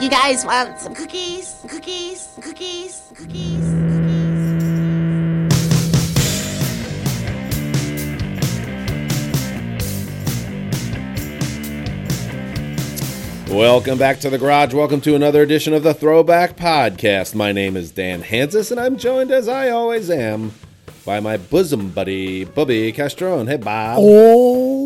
you guys want some cookies? Cookies? Cookies? Cookies? Cookies? Welcome back to the garage. Welcome to another edition of the Throwback Podcast. My name is Dan Hanzus, and I'm joined, as I always am, by my bosom buddy, Bobby Castrone. Hey, Bob. Oh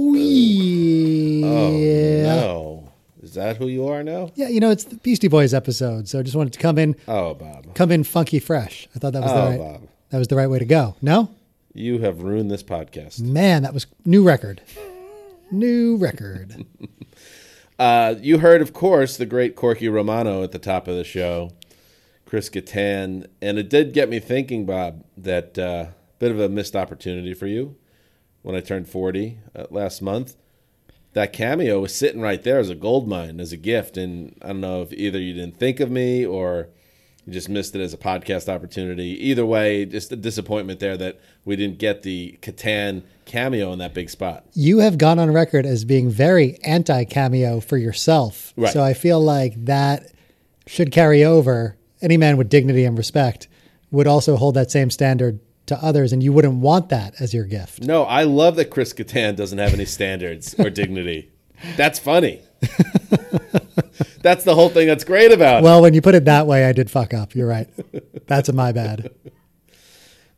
Is that who you are now? Yeah, you know it's the Beastie Boys episode, so I just wanted to come in, Oh, Bob. come in funky fresh. I thought that was Oh, the right, Bob. that was the right way to go. No, You have ruined this podcast. man, that was new record, new record. Uh, you heard, of course, the great Corky Romano at the top of the show, Chris Kattan, and it did get me thinking, Bob, that uh, bit of a missed opportunity for you when I turned 40 uh, last month. That cameo was sitting right there as a gold mine, as a gift, and I don't know if either you didn't think of me or you just missed it as a podcast opportunity. Either way, just a disappointment there that we didn't get the Kattan cameo in that big spot. You have gone on record as being very anti cameo for yourself, Right. so I feel like that should carry over. Any man with dignity and respect would also hold that same standard to others, and you wouldn't want that as your gift. No, I love that Chris Kattan doesn't have any standards or dignity. That's funny. that's the whole thing that's great about it. Well, when you put it that way, I did fuck up. You're right. That's a my bad.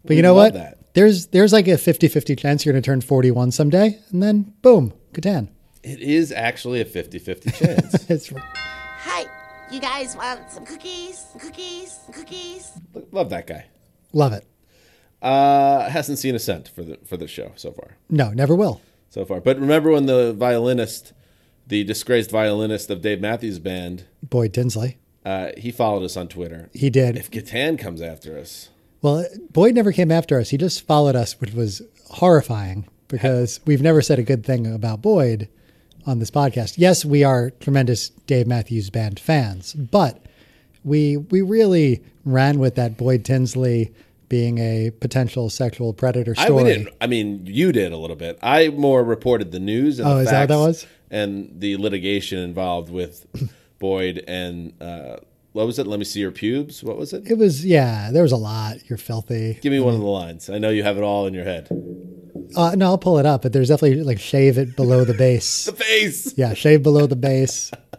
But We you know what? that. There's there's like a 50-50 chance you're going to turn 41 someday, and then boom, Kattan. It is actually a 50 50 chance. It's right. Hi, you guys want some cookies? Cookies? Cookies? love that guy. love it. Uh, hasn't seen a cent for the for the show so far. No, never will. So far. But remember when the violinist, the disgraced violinist of Dave Matthews Band, Boyd Tinsley. uh, he followed us on Twitter. He did. If Kattan comes after us, Well, Boyd never came after us. He just followed us, which was horrifying because we've never said a good thing about Boyd on this podcast. Yes, we are tremendous Dave Matthews Band fans, but we we really ran with that Boyd Tinsley being a potential sexual predator I, story. didn't. I mean, you did a little bit. I more reported the news. And Oh, the is that what that was? And the litigation involved with Boyd and uh, what was it? Let me see your pubes. What was it? It was yeah. There was a lot. You're filthy. Give me one of the lines. I know you have it all in your head. Uh, no, I'll pull it up. But there's definitely like shave it below the base. The face. Yeah, shave below the base. I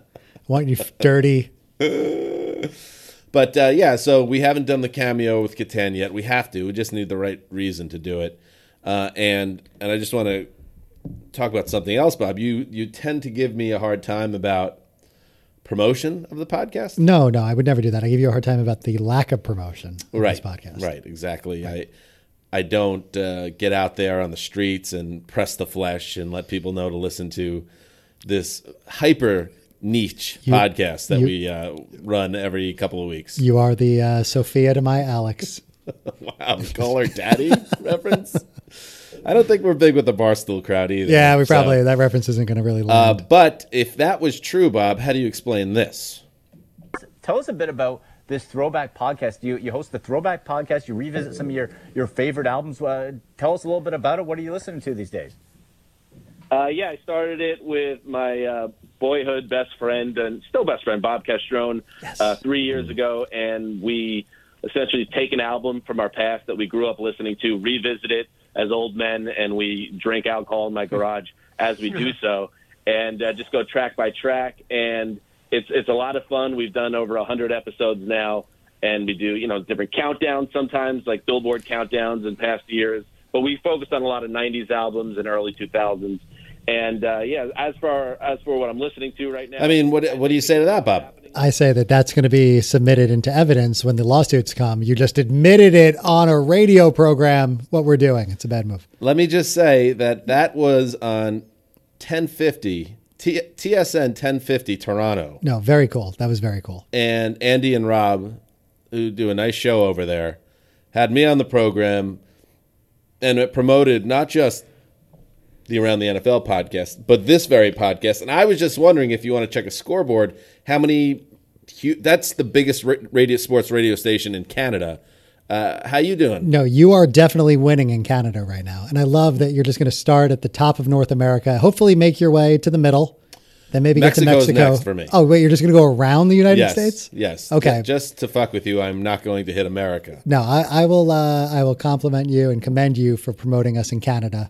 Want you dirty? But uh, yeah, so we haven't done the cameo with Kattan yet. We have to. We just need the right reason to do it. Uh, and and I just want to talk about something else, Bob. You you tend to give me a hard time about promotion of the podcast. No, no, I would never do that. I give you a hard time about the lack of promotion of right this podcast. right exactly i i don't uh, get out there on the streets and press the flesh and let people know to listen to this hyper niche podcast that you- we uh, run every couple of weeks You are the uh, Sofia to my Alex. wow call her daddy reference i don't think we're big with the barstool crowd either Yeah, we so- probably that reference isn't going to really uh, but if that was true bob how do you explain this Tell us a bit about this throwback podcast. You you host the throwback podcast. You revisit some of your your favorite albums. Uh, tell us a little bit about it. What are you listening to these days? Uh, yeah, I started it with my uh, boyhood best friend and still best friend, Bob Castrone, uh, three years ago, and we essentially take an album from our past that we grew up listening to, revisit it as old men, and we drink alcohol in my garage as we do so, and uh, just go track by track. And it's it's a lot of fun. We've done over a hundred episodes now, and we do you know different countdowns sometimes, like Billboard countdowns in past years. But we focused on a lot of '90s albums and early 2000s. And uh, yeah, as for as for what I'm listening to right now, i mean what, what do you say to that bob I say that that's going to be submitted into evidence when the lawsuits come. You just admitted it on a radio program. What we're doing, it's a bad move. Let me just say that that was on 1050 T- TSN 1050 Toronto, No, very cool. That was very cool. and Andy and Rob, who do a nice show over there, had me on the program, and it promoted not just the Around the NFL podcast, but this very podcast. And I was just wondering if you want to check a scoreboard, how many? That's the biggest radio sports radio station in Canada. Uh, how you doing? No, you are definitely winning in Canada right now. And I love that you're just going to start at the top of North America, hopefully make your way to the middle, Then maybe get to Mexico. for me. Oh wait, you're just going to go around the United yes, States? yes. Okay. Ju- Just to fuck with you, I'm not going to hit America. No, I, I will. Uh, I will compliment you and commend you for promoting us in Canada,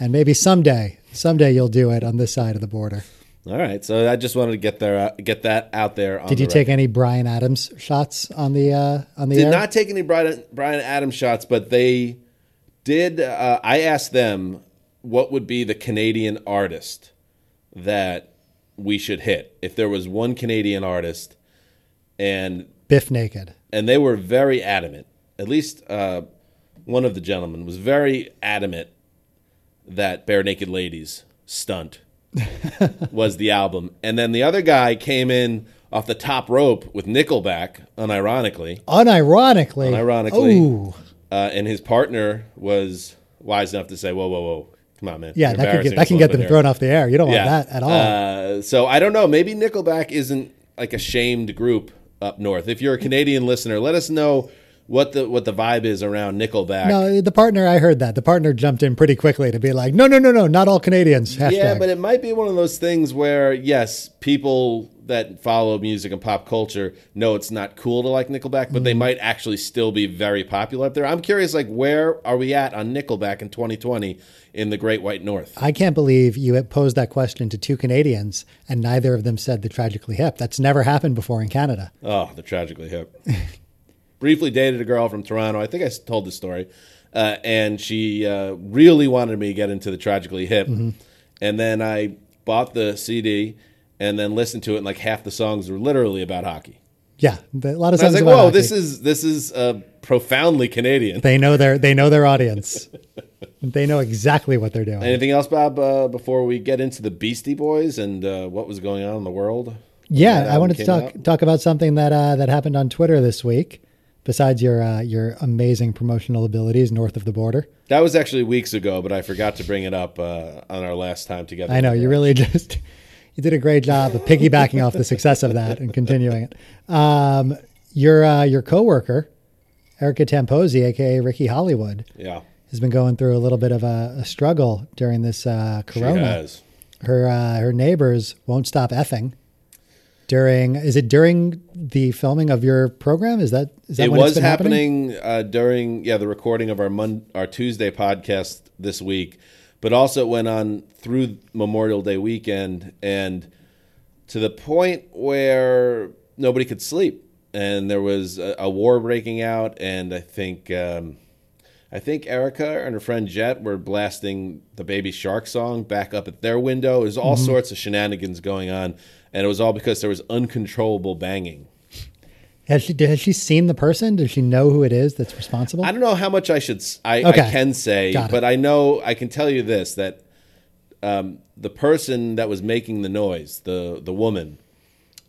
and maybe someday, someday you'll do it on this side of the border. All right, so I just wanted to get there, uh, get that out there. On Did the you take record. any Bryan Adams shots on the uh, on the Did air? not take any Brian Bryan Adams shots, but they did. Uh, I asked them what would be the Canadian artist that we should hit if there was one Canadian artist, and Bif Naked. and they were very adamant. At least uh, one of the gentlemen was very adamant that Barenaked Ladies stunt was the album, and then the other guy came in off the top rope with Nickelback, unironically, Unironically, Unironically. Ooh, uh, and his partner was wise enough to say, "Whoa, whoa, whoa, come on, man! yeah, You're that could get that can get them thrown off the air. You don't want that at all. Uh, so I don't know. Maybe Nickelback isn't like a shamed group up north. If you're a Canadian listener, let us know what the what the vibe is around Nickelback. no, the partner. I heard that the partner jumped in pretty quickly to be like, no, no, no, no, not all Canadians. Hashtag. Yeah, but it might be one of those things where yes, people that follow music and pop culture know it's not cool to like Nickelback, but Mm-hmm. they might actually still be very popular up there. I'm curious, like, where are we at on Nickelback in 2020 in the Great White North? I can't believe you had posed that question to two Canadians and neither of them said the tragically hip. That's never happened before in Canada. Oh, the tragically hip. Briefly dated a girl from Toronto. I think I told this story, uh, and she uh, really wanted me to get into the tragically hip. Mm-hmm. And then I bought the CD and then listened to it, and like half the songs were literally about hockey. Yeah, a lot of And I was songs like, about "Whoa, hockey. this is this is uh, profoundly Canadian." They know their they know their audience. they know exactly what they're doing. Anything else, Bob? Uh, before we get into the Beastie Boys and uh, what was going on in the world? yeah, I wanted to talk out? talk about something that uh, that happened on Twitter this week. Besides your uh, your amazing promotional abilities north of the border, That was actually weeks ago, but I forgot to bring it up uh, on our last time together. I know you really just you did a great job of piggybacking off the success of that and continuing it. Um, your uh, your coworker, Erica Tamposi, aka Ricky Hollywood, Yeah, has been going through a little bit of a, a struggle during this uh, she corona. has. Her uh, her neighbors won't stop effing. During is it during the filming of your program? Is that is that It when it's was been happening, uh, during yeah the recording of our Mon- our Tuesday podcast this week, but also it went on through Memorial Day weekend and to the point where nobody could sleep, and there was a, a war breaking out, and I think. Um, I think Erica and her friend Jet were blasting the Baby Shark song back up at their window. There's all sorts of shenanigans going on, and it was all because there was uncontrollable banging. Has she has she seen the person? Does she know who it is that's responsible? I don't know how much I should I, Okay. I can say, but I know I can tell you this that um, the person that was making the noise, the the woman,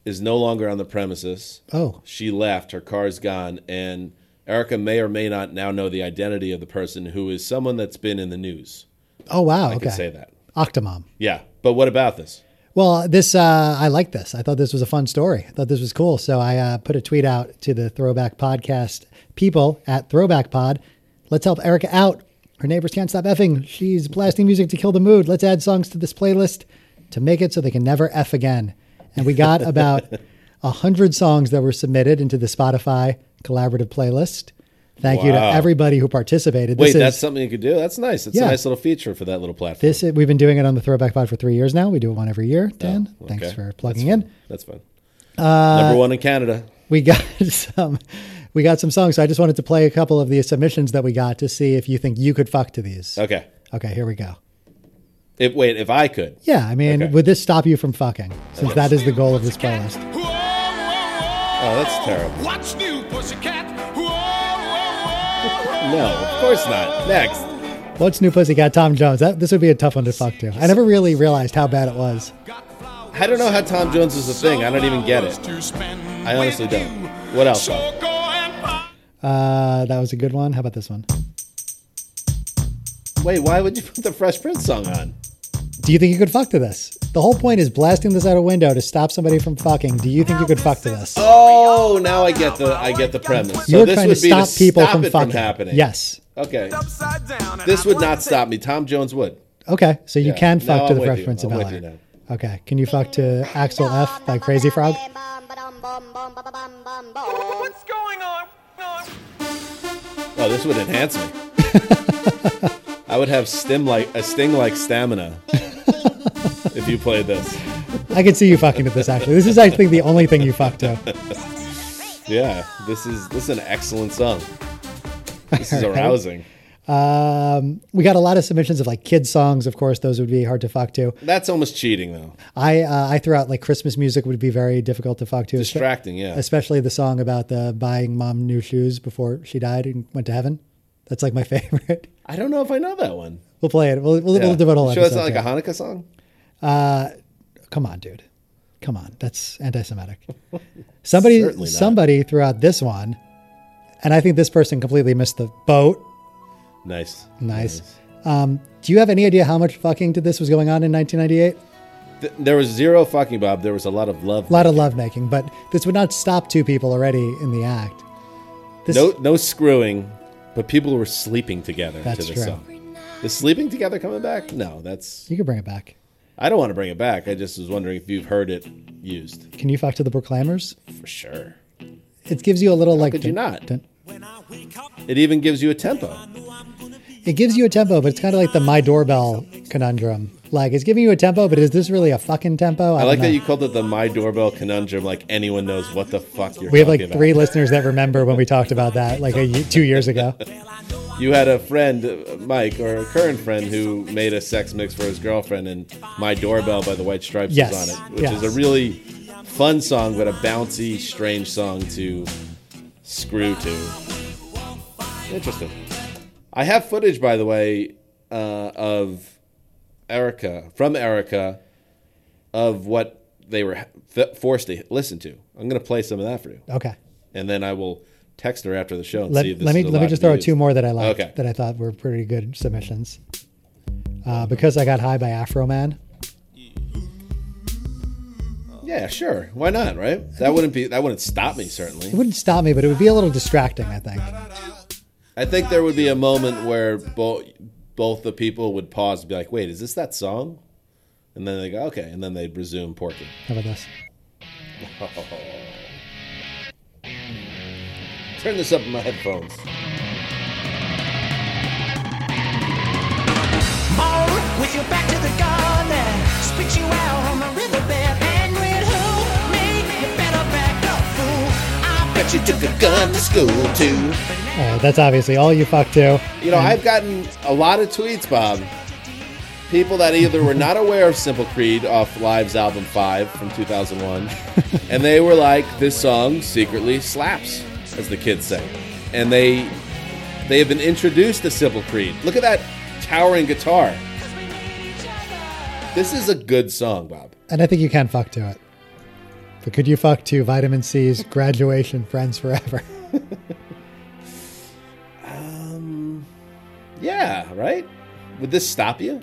is no longer on the premises. Oh. she left. Her car's gone, and Erica may or may not now know the identity of the person who is someone that's been in the news. Oh wow, I okay. can say that. Octomom. Yeah, but what about this? Well, this uh, I like this. I thought this was a fun story. I thought this was cool. So I uh, put a tweet out to the Throwback Podcast people at Throwback Pod. Let's help Erica out. Her neighbors can't stop effing. She's blasting music to kill the mood. Let's add songs to this playlist to make it so they can never f again. And we got about a hundred songs that were submitted into the Spotify collaborative playlist. Thank you to everybody who participated. Wait, is- that's something you could do. That's nice. It's Yeah. a nice little feature for that little platform. This is, we've been doing it on the Throwback Pod for three years now. We do it one every year. Oh, Dan, Oh, thanks for plugging That's in. That's fun. Uh, Number one in Canada. We got some, we got some songs. So I just wanted to play a couple of the submissions that we got to see if you think you could fuck to these. Okay. Okay, here we go. If wait, if I could. Yeah, I mean, Okay. would this stop you from fucking? Since that is the goal of this playlist. Oh, that's terrible. What's new, pussycat? No, of course not. Next. What's new, Pussycat? Tom Jones. That this would be a tough one to fuck to. I never really realized how bad it was. I don't know how Tom Jones is a thing. I don't even get it. I honestly don't. What else? Uh, that was a good one. How about this one? Wait, why would you put the Fresh Prince song on? Do you think you could fuck to this? The whole point is blasting this out a window to stop somebody from fucking. Do you think you could fuck to this? Oh, now I get the I get the premise. So You're this trying would to be stop to people stop from it fucking. from happening. Yes. Okay. This would not stop me. Tom Jones would. Okay, so you Yeah. can Now fuck to I'm the with Fresh you. Prince I'm of with Bel you Air. now. Okay. Can you fuck to Axel F by Crazy Frog? What's going on? Oh, this would enhance me. I would have stim like a sting like stamina if you played this. I could see you fucking to this actually. This is actually the only thing you fucked up. Yeah, this is this is an excellent song. This is arousing. Um, we got a lot of submissions of like kids songs. Of course, those would be hard to fuck to. That's almost cheating though. I uh, I threw out like Christmas music would be very difficult to fuck to. Distracting, yeah. Especially the song about the buying mom new shoes before she died and went to heaven. That's like my favorite. I don't know if I know that one. We'll play it. We'll, we'll, Yeah. we'll do it whole Sure, episode. not like a. Hanukkah song. Come on, dude. Come on. That's anti-Semitic. Somebody somebody threw out this one, and I think this person completely missed the boat. Nice, Nice. Um, do you have any idea how much fucking to this was going on in 1998? Th- there was zero fucking Bob. There was a lot of love. A lot of lovemaking, but this would not stop two people already in the act. This, No, no screwing, but people were sleeping together That's to the true. song. Is sleeping together coming back? No, that's. You could bring it back. I don't want to bring it back. I just was wondering if you've heard it used Can you fuck to the Proclaimers? for sure. It gives you a little like. could you not? dun- It even gives you a tempo. It gives you a tempo, but it's kind of like the my doorbell conundrum. Like it's giving you a tempo, but is this really a fucking tempo? I don't like that you called it the my doorbell conundrum. Like anyone knows what the fuck you're. We have like about. three listeners that remember when we talked about that like a, two years ago. You had a friend, Mike, or a current friend, who made a sex mix for his girlfriend, and "My Doorbell" by the White Stripes Yes, was on it, which yes. is a really fun song, but a bouncy, strange song to screw to. Interesting. I have footage, by the way, uh, of Erica from Erica of what they were f- forced to listen to. I'm going to play some of that for you, Okay. and then I will text her after the show and Let, see if this let me is let me just throw two more that I liked Okay. that I thought were pretty good submissions. Uh, because I got high by Afroman. Yeah, sure. Why not? Right? That wouldn't be. That wouldn't stop me. Certainly. It wouldn't stop me, but it would be a little distracting. I think. I think there would be a moment where both both the people would pause and be like, "Wait, is this that song?" And then they go, "Okay," and then they'd resume porking. How about this? Turn this up in my headphones. More with your back to the garden. Spit you out on the riverbed. And with who? Me? You better back up, fool. I bet Bet you took a gun to school too. Right, that's obviously all you fuck to. You know, I've gotten a lot of tweets, Bob. People that either were not aware of Simple Creed off Live's album 5 from 2001, and they were like, this song secretly slaps, as the kids say. And they they have been introduced to Simple Creed. Look at that towering guitar. This is a good song, Bob. And I think you can fuck to it. But could you fuck to Vitamin C's Graduation Friends Forever? Yeah, right? Would this stop you?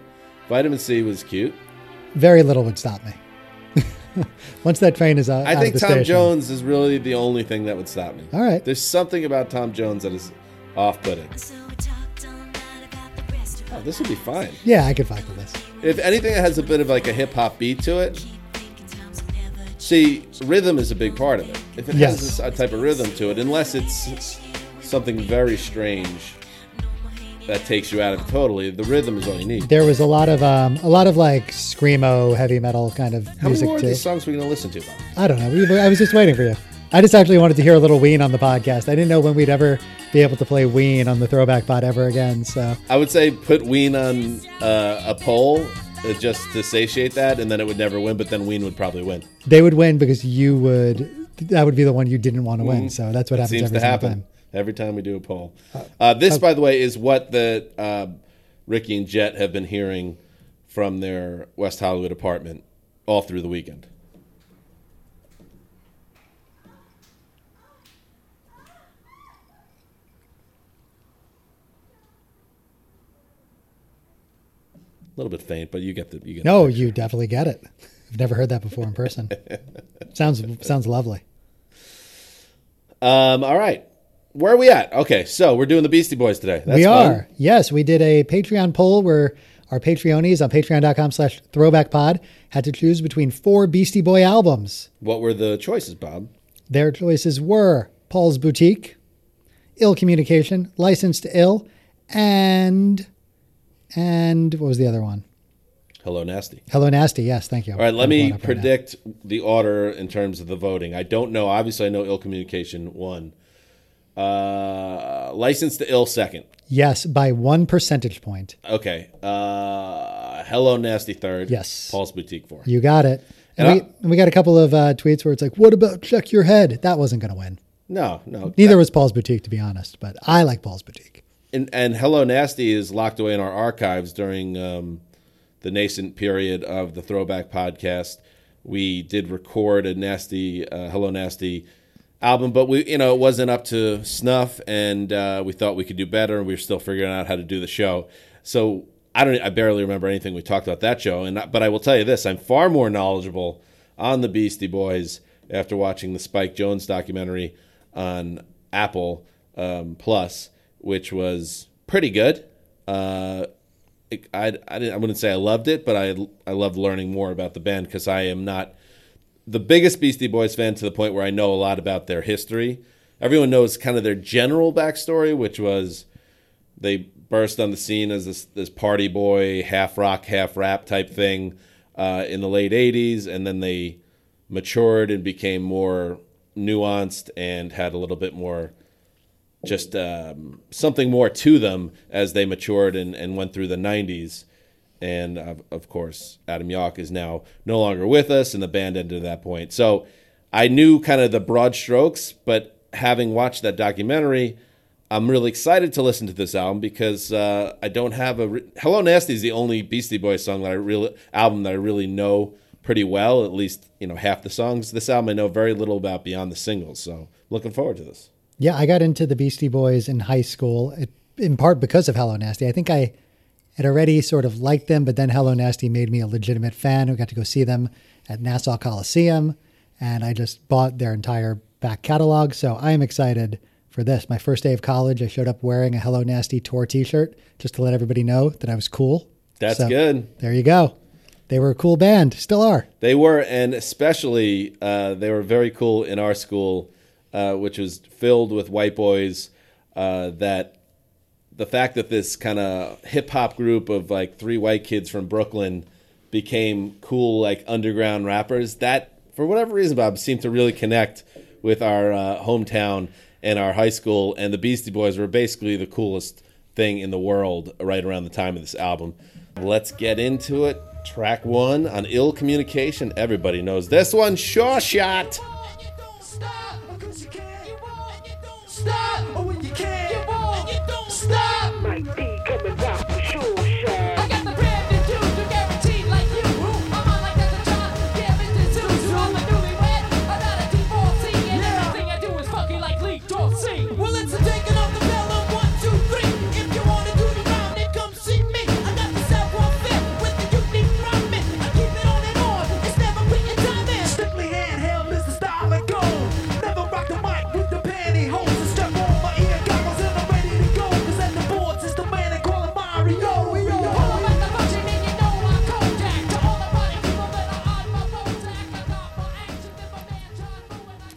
Vitamin C was cute. Very little would stop me. Once that train is out, I out think of the Tom station. Jones is really the only thing that would stop me. All right. There's something about Tom Jones that is off-putting. Oh, this would be fine. Yeah, I could fuck with this. If anything that has a bit of like a hip hop beat to it. See, rhythm is a big part of it. If it Yes. has this type of rhythm to it, unless it's something very strange that takes you out of it totally, the rhythm is all you need. There was a lot of um, a lot of like screamo, heavy metal kind of How many music more of too. these songs are we going to listen to, Bob? I don't know. We- I was just waiting for you. I just actually wanted to hear a little Ween on the podcast. I didn't know when we'd ever be able to play Ween on the Throwback Pod ever again. So I would say put Ween on uh, a poll uh, just to satiate that, and then it would never win, but then Ween would probably win. they would win because you would. That would be the one you didn't want to win. So that's what happens seems every to happen time. Every time we do a poll. Uh, this, by the way, is what the uh, Ricky and Jet have been hearing from their West Hollywood apartment all through the weekend. A little bit faint, but you get the you get. No, you definitely get it. I've never heard that before in person. sounds sounds lovely. Um, all right, where are we at? Okay, so we're doing the Beastie Boys today. That's we fun. are. Yes, we did a Patreon poll where Our Patreonies on patreon.com slash throwbackpod had to choose between four Beastie Boy albums. What were the choices, Bob? Their choices were Paul's Boutique, Ill Communication, License to Ill, and and what was the other one? Hello, Nasty. Hello Nasty. Yes, thank you. All right, let me pulling up right now. predict the order in terms of the voting. I don't know. Obviously, I know ill communication won. Uh, license to ill second. Yes, by one percentage point. Okay. Uh, hello, nasty third. Yes. Paul's boutique four. You got it. And, And we, and we got a couple of uh, tweets where it's like, "What about check your head?" That wasn't going to win. No, no. Neither was Paul's Boutique, to be honest. But I like Paul's Boutique. and, and Hello Nasty is locked away in our archives during um, the nascent period of the Throwback Podcast. We did record a nasty uh, Hello Nasty album, but we you know it wasn't up to snuff, and uh, we thought we could do better, and we were still figuring out how to do the show. So I don't I barely remember anything we talked about that show, and but I will tell you this: I'm far more knowledgeable on the Beastie Boys after watching the Spike Jonze documentary on Apple um, Plus, which was pretty good. Uh, I, I, didn't, I wouldn't say I loved it, but I I loved learning more about the band because I am not the biggest Beastie Boys fan to the point where I know a lot about their history. Everyone knows kind of their general backstory, which was they burst on the scene as this this party boy, half rock, half rap type thing uh, in the late '80s, and then they matured and became more nuanced and had a little bit more just um, something more to them as they matured and, and went through the 90s. And of, of course, Adam Yauch is now no longer with us, and the band ended at that point. So I knew kind of the broad strokes, but having watched that documentary, I'm really excited to listen to this album because uh, I don't have a. Re- Hello Nasty is the only Beastie Boys song that I really album that I really know pretty well. At least you know half the songs. This album I know very little about beyond the singles. So looking forward to this. Yeah, I got into the Beastie Boys in high school, in part because of Hello Nasty. I think I had already sort of liked them, but then Hello Nasty made me a legitimate fan. We got to go see them at Nassau Coliseum, and I just bought their entire back catalog. So I am excited for this. My first day of college, I showed up wearing a Hello Nasty tour T-shirt just to let everybody know that I was cool. That's So, good. There you go. They were a cool band, still are. They were, and especially uh, they were very cool in our school, uh, which was filled with white boys. Uh, that the fact that this kind of hip hop group of like three white kids from Brooklyn became cool, like underground rappers, that for whatever reason, Bob, seemed to really connect with our uh, hometown and our high school. And the Beastie Boys were basically the coolest thing in the world right around the time of this album. Let's get into it. Track one on ill communication. Everybody knows this one. Sure shot.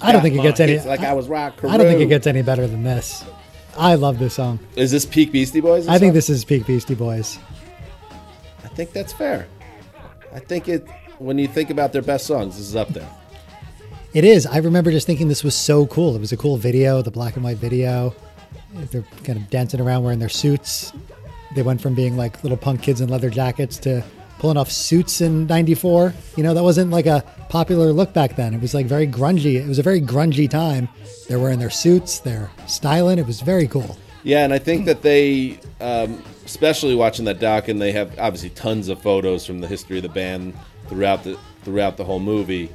I don't think it gets any. It's like I was rock. I don't think it gets any better than this. I love this song. Is this peak Beastie Boys? I think this is peak Beastie Boys. I think that's fair. I think it. When you think about their best songs, this is up there. It is. I remember just thinking this was so cool. It was a cool video, the black and white video. They're kind of dancing around wearing their suits. They went from being like little punk kids in leather jackets to pulling off suits in 94. You know, that wasn't like a popular look back then. It was like very grungy. It was a very grungy time. They're wearing their suits, they're styling. It was very cool. Yeah, and I think that they, um, especially watching that doc, and they have obviously tons of photos from the history of the band throughout the throughout the whole movie,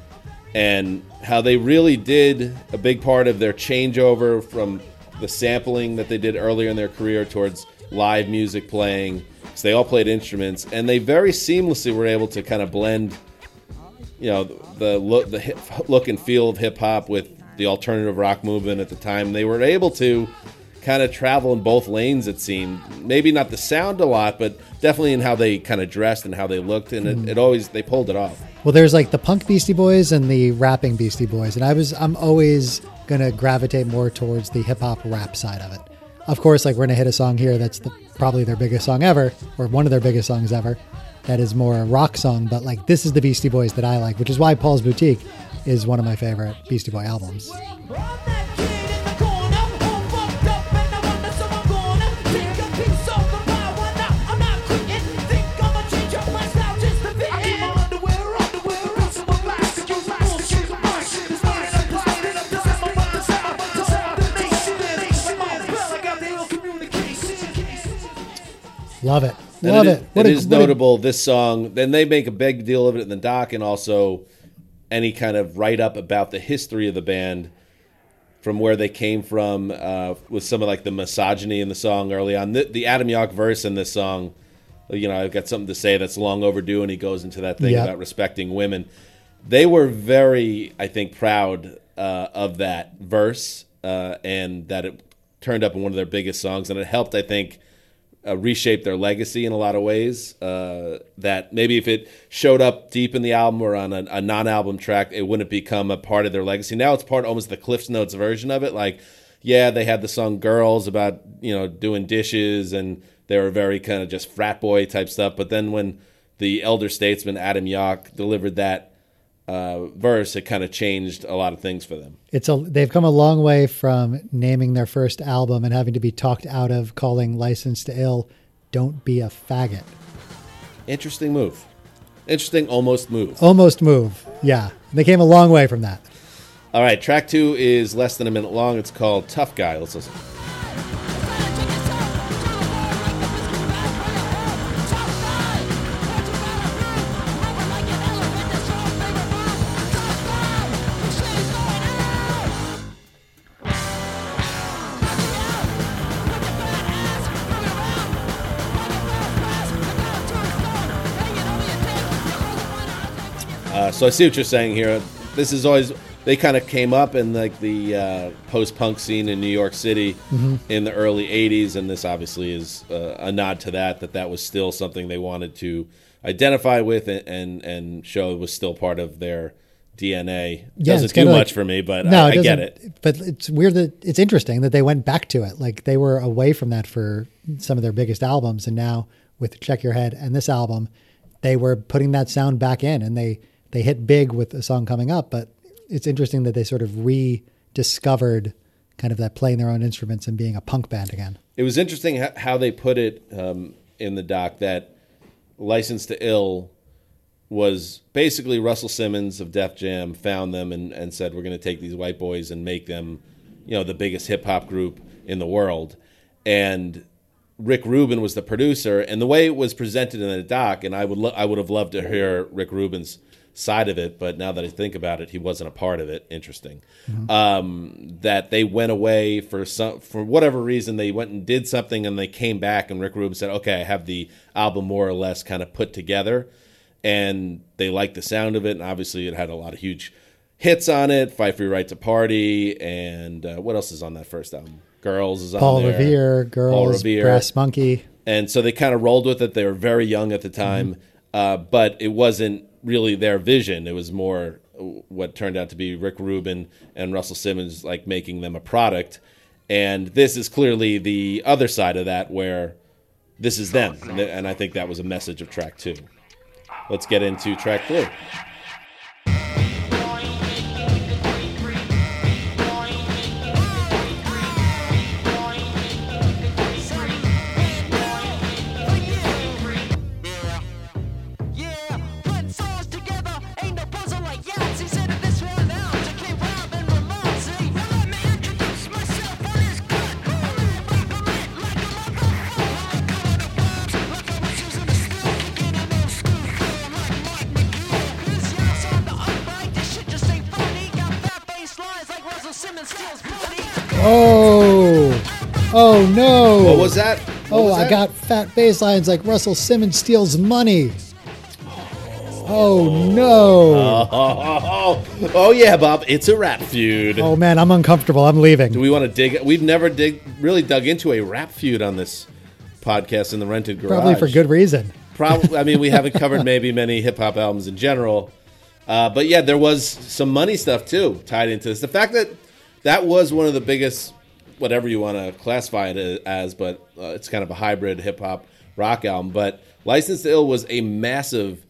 and how they really did a big part of their changeover from the sampling that they did earlier in their career towards live music playing. So they all played instruments, and they very seamlessly were able to kind of blend you know the look the hip, look and feel of hip hop with the alternative rock movement at the time. They were able to kind of travel in both lanes. It seemed maybe not the sound a lot, but definitely in how they kind of dressed and how they looked, and it, it always they pulled it off. Well, there's like the punk Beastie Boys and the rapping Beastie Boys, and I was I'm always gonna gravitate more towards the hip hop rap side of it. Of course, like we're gonna hit a song here that's the, probably their biggest song ever, or one of their biggest songs ever. That is more a rock song, but like this is the Beastie Boys that I like, which is why Paul's Boutique is one of my favorite Beastie Boy albums. Love it, And love it. it. It a- is a- notable. this song. Then they make a big deal of it in the doc, and also any kind of write up about the history of the band, from where they came from, uh, with some of like the misogyny in the song early on. The, the Adam Yauch verse in this song, you know, I've got something to say that's long overdue, and he goes into that thing Yep. about respecting women. They were very, I think, proud uh, of that verse, uh, and that it turned up in one of their biggest songs, and it helped, I think uh, reshape their legacy in a lot of ways. Uh, that maybe if it showed up deep in the album or on a, a non-album track, it wouldn't become a part of their legacy. Now it's part almost the Cliff's Notes version of it. Like, yeah, they had the song "Girls" about you know doing dishes, and they were very kind of just frat boy type stuff. But then when the elder statesman Adam Yauch delivered that uh, verse, it kind of changed a lot of things for them. It's a they've come a long way from naming their first album and having to be talked out of calling License to Ill "Don't Be a Faggot." Interesting move. Interesting almost move. Almost move. Yeah, they came a long way from that. All right, track two is less than a minute long. It's called Tough Guy. Let's listen. So I see what you're saying here. This is always they kind of came up in like the uh, post-punk scene in New York City in the early '80s, and this obviously is uh, a nod to that. That that was still something they wanted to identify with and and, and show was still part of their DNA. Yeah, Doesn't it's do much like- for me, but No, I, I get it. But it's weird that it's interesting that they went back to it. Like they were away from that for some of their biggest albums, and now with Check Your Head and this album, they were putting that sound back in, and they they hit big with a song coming up. But it's interesting that they sort of rediscovered kind of that playing their own instruments and being a punk band again. It was interesting how they put it um, in the doc that License to Ill was basically Russell Simmons of Def Jam found them and, and said, We're going to take these white boys and make them, you know, the biggest hip hop group in the world. And Rick Rubin was the producer. And the way it was presented in the doc, and I would, lo- I would have loved to hear Rick Rubin's side of it, but now that I think about it, he wasn't a part of it. Interesting. Um, that they went away for some for whatever reason, they went and did something, and they came back, and Rick Rubin said, "Okay, I have the album more or less kind of put together," and they liked the sound of it, and obviously it had a lot of huge hits on it. Fight for Your Right to Party, and uh, what else is on that first album? Girls is on Paul there. Revere, Girls, Revere. Brass Monkey. and so they kind of rolled with it. They were very young at the time, uh, but it wasn't really their vision. It was more what turned out to be Rick Rubin and Russell Simmons like making them a product. And this is clearly the other side of that, where this is them, and, I think that was a message of track two. Let's get into track three. Oh, oh no! What was that? What Oh, was I that? got fat bass lines like Russell Simmons steals money. Oh no! Oh, oh, oh, oh, yeah, Bob. It's a rap feud. Oh man, I'm uncomfortable. I'm leaving. Do we want to dig? We've never dig really dug into a rap feud on this podcast in the rented garage. Probably for good reason. Probably. I mean, we haven't covered maybe many hip hop albums in general, uh, but yeah, there was some money stuff too tied into this. The fact that that was one of the biggest, whatever you want to classify it as, but uh, it's kind of a hybrid hip hop rock album. But License to Ill was a massive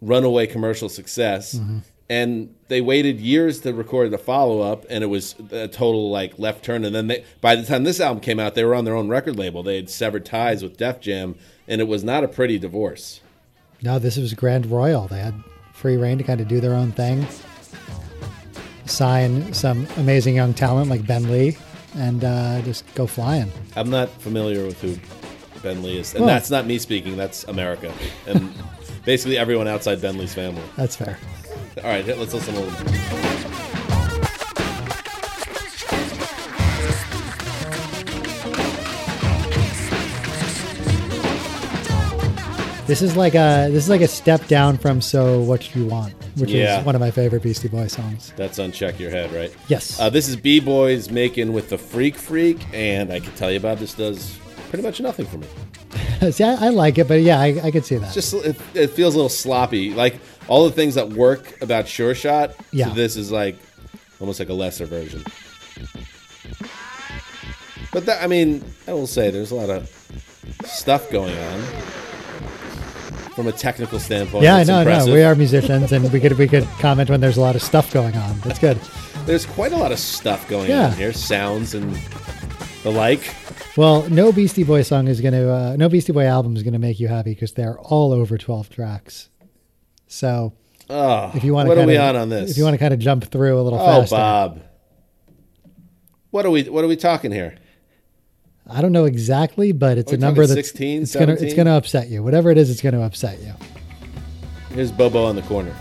runaway commercial success. And they waited years to record the follow up, and it was a total like left turn. And then they, by the time this album came out, they were on their own record label. They had severed ties with Def Jam, and it was not a pretty divorce. No, this was Grand Royal. They had free rein to kind of do their own thing, sign some amazing young talent like Ben Lee, and uh, just go flying. I'm not familiar with who Ben Lee is, and Well- that's not me speaking. That's America, and basically everyone outside Ben Lee's family. That's fair. All right, let's listen to a little. This is like a this is like a step down from "So What do You Want," which Yeah. is one of my favorite Beastie Boys songs. That's uncheck your head, right? Yes. Uh, this is B Boys making with the Freak Freak, and I can tell you about this does pretty much nothing for me. See, I, I like it, but yeah, I, I could see that. Just it, it feels a little sloppy. Like all the things that work about Sure Shot, Yeah. to this is like almost like a lesser version. But that, I mean, I will say there's a lot of stuff going on from a technical standpoint. yeah, I know, I know. We are musicians, and we could we could comment when there's a lot of stuff going on. That's good. There's quite a lot of stuff going Yeah. on here, sounds and the like. Well, no Beastie Boy song is going to, uh, no Beastie Boy album is going to make you happy because they're all over 12 tracks. So Oh, if you want to, what are kind we of, on on this? If you want to kind of jump through a little oh, faster, Bob, what are we? What are we talking here? I don't know exactly, but it's a number that's 16, it's gonna it's gonna upset you. Whatever it is, it's gonna upset you. Here's Bobo on the corner.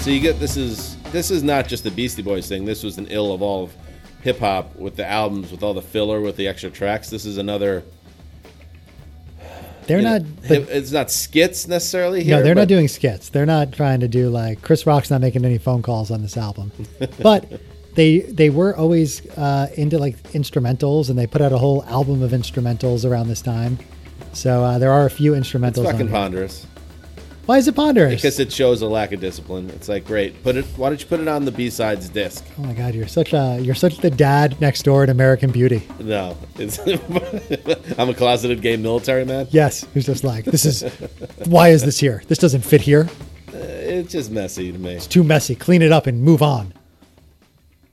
So you get this is this is not just the Beastie Boys thing. This was an ill of all of hip hop with the albums with all the filler with the extra tracks. This is another. They're you know, not. But, it's not skits necessarily here. no, they're but not doing skits. They're not trying to do like Chris Rock's not making any phone calls on this album, but. They, they were always uh, into like instrumentals, and they put out a whole album of instrumentals around this time. So uh, there are a few instrumentals. It's fucking ponderous Why is it ponderous? because it shows a lack of discipline. It's like great, put it. Why don't you put it on the B sides disc? Oh my god, you're such a you're such the dad next door in American Beauty. No, it's, I'm a closeted gay military man. Yes, who's just like this is why is this here? This doesn't fit here. It's just messy to me. It's too messy. Clean it up and move on.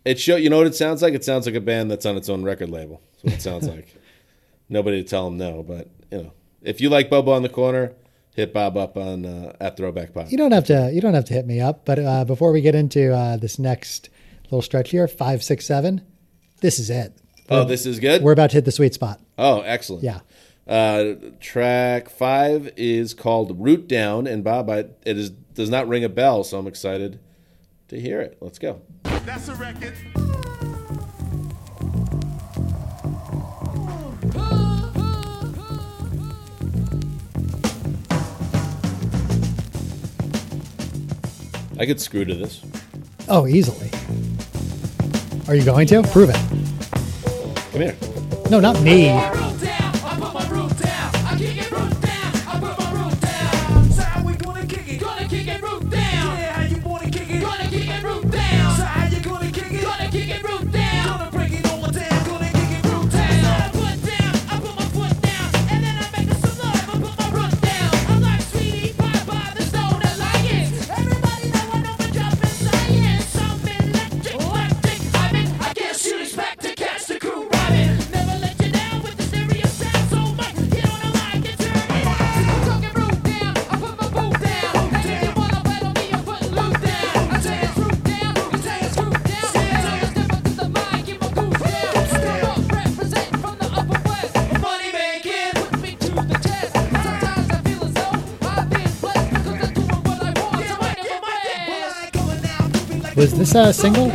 It show you know what it sounds like. It sounds like a band that's on its own record label. That's what it sounds like. Nobody to tell them no, but you know, if you like Bobo on the corner, hit Bob up on uh, at Throwback Pod. You don't have to you don't have to hit me up, but uh, before we get into uh, this next little stretch here, five, six, seven, this is it. oh, this is good. We're about to hit the sweet spot. Oh, excellent. Yeah. Uh, track five is called "Root Down," and Bob, I, it is does not ring a bell, so I'm excited to hear it. Let's go. That's a record. I could screw to this. Oh, easily. Are you going to prove it? Come here. No, not me. Was this a single?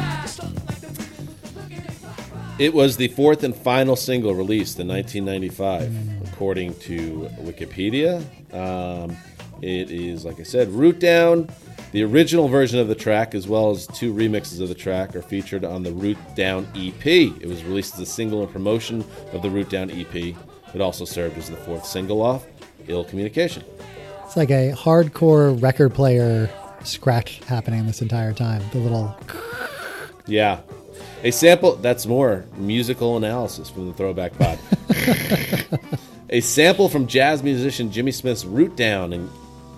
It was the fourth and final single released in 1995, according to Wikipedia. Um, It is, like I said, Root Down. The original version of the track, as well as two remixes of the track, are featured on the Root Down EP. It was released as a single in promotion of the Root Down EP. It also served as the fourth single off Ill Communication. It's like a hardcore record player scratch happening this entire time. The little Yeah. A sample, that's more musical analysis from the Throwback Pod. a sample from jazz musician Jimmy Smith's Root Down and,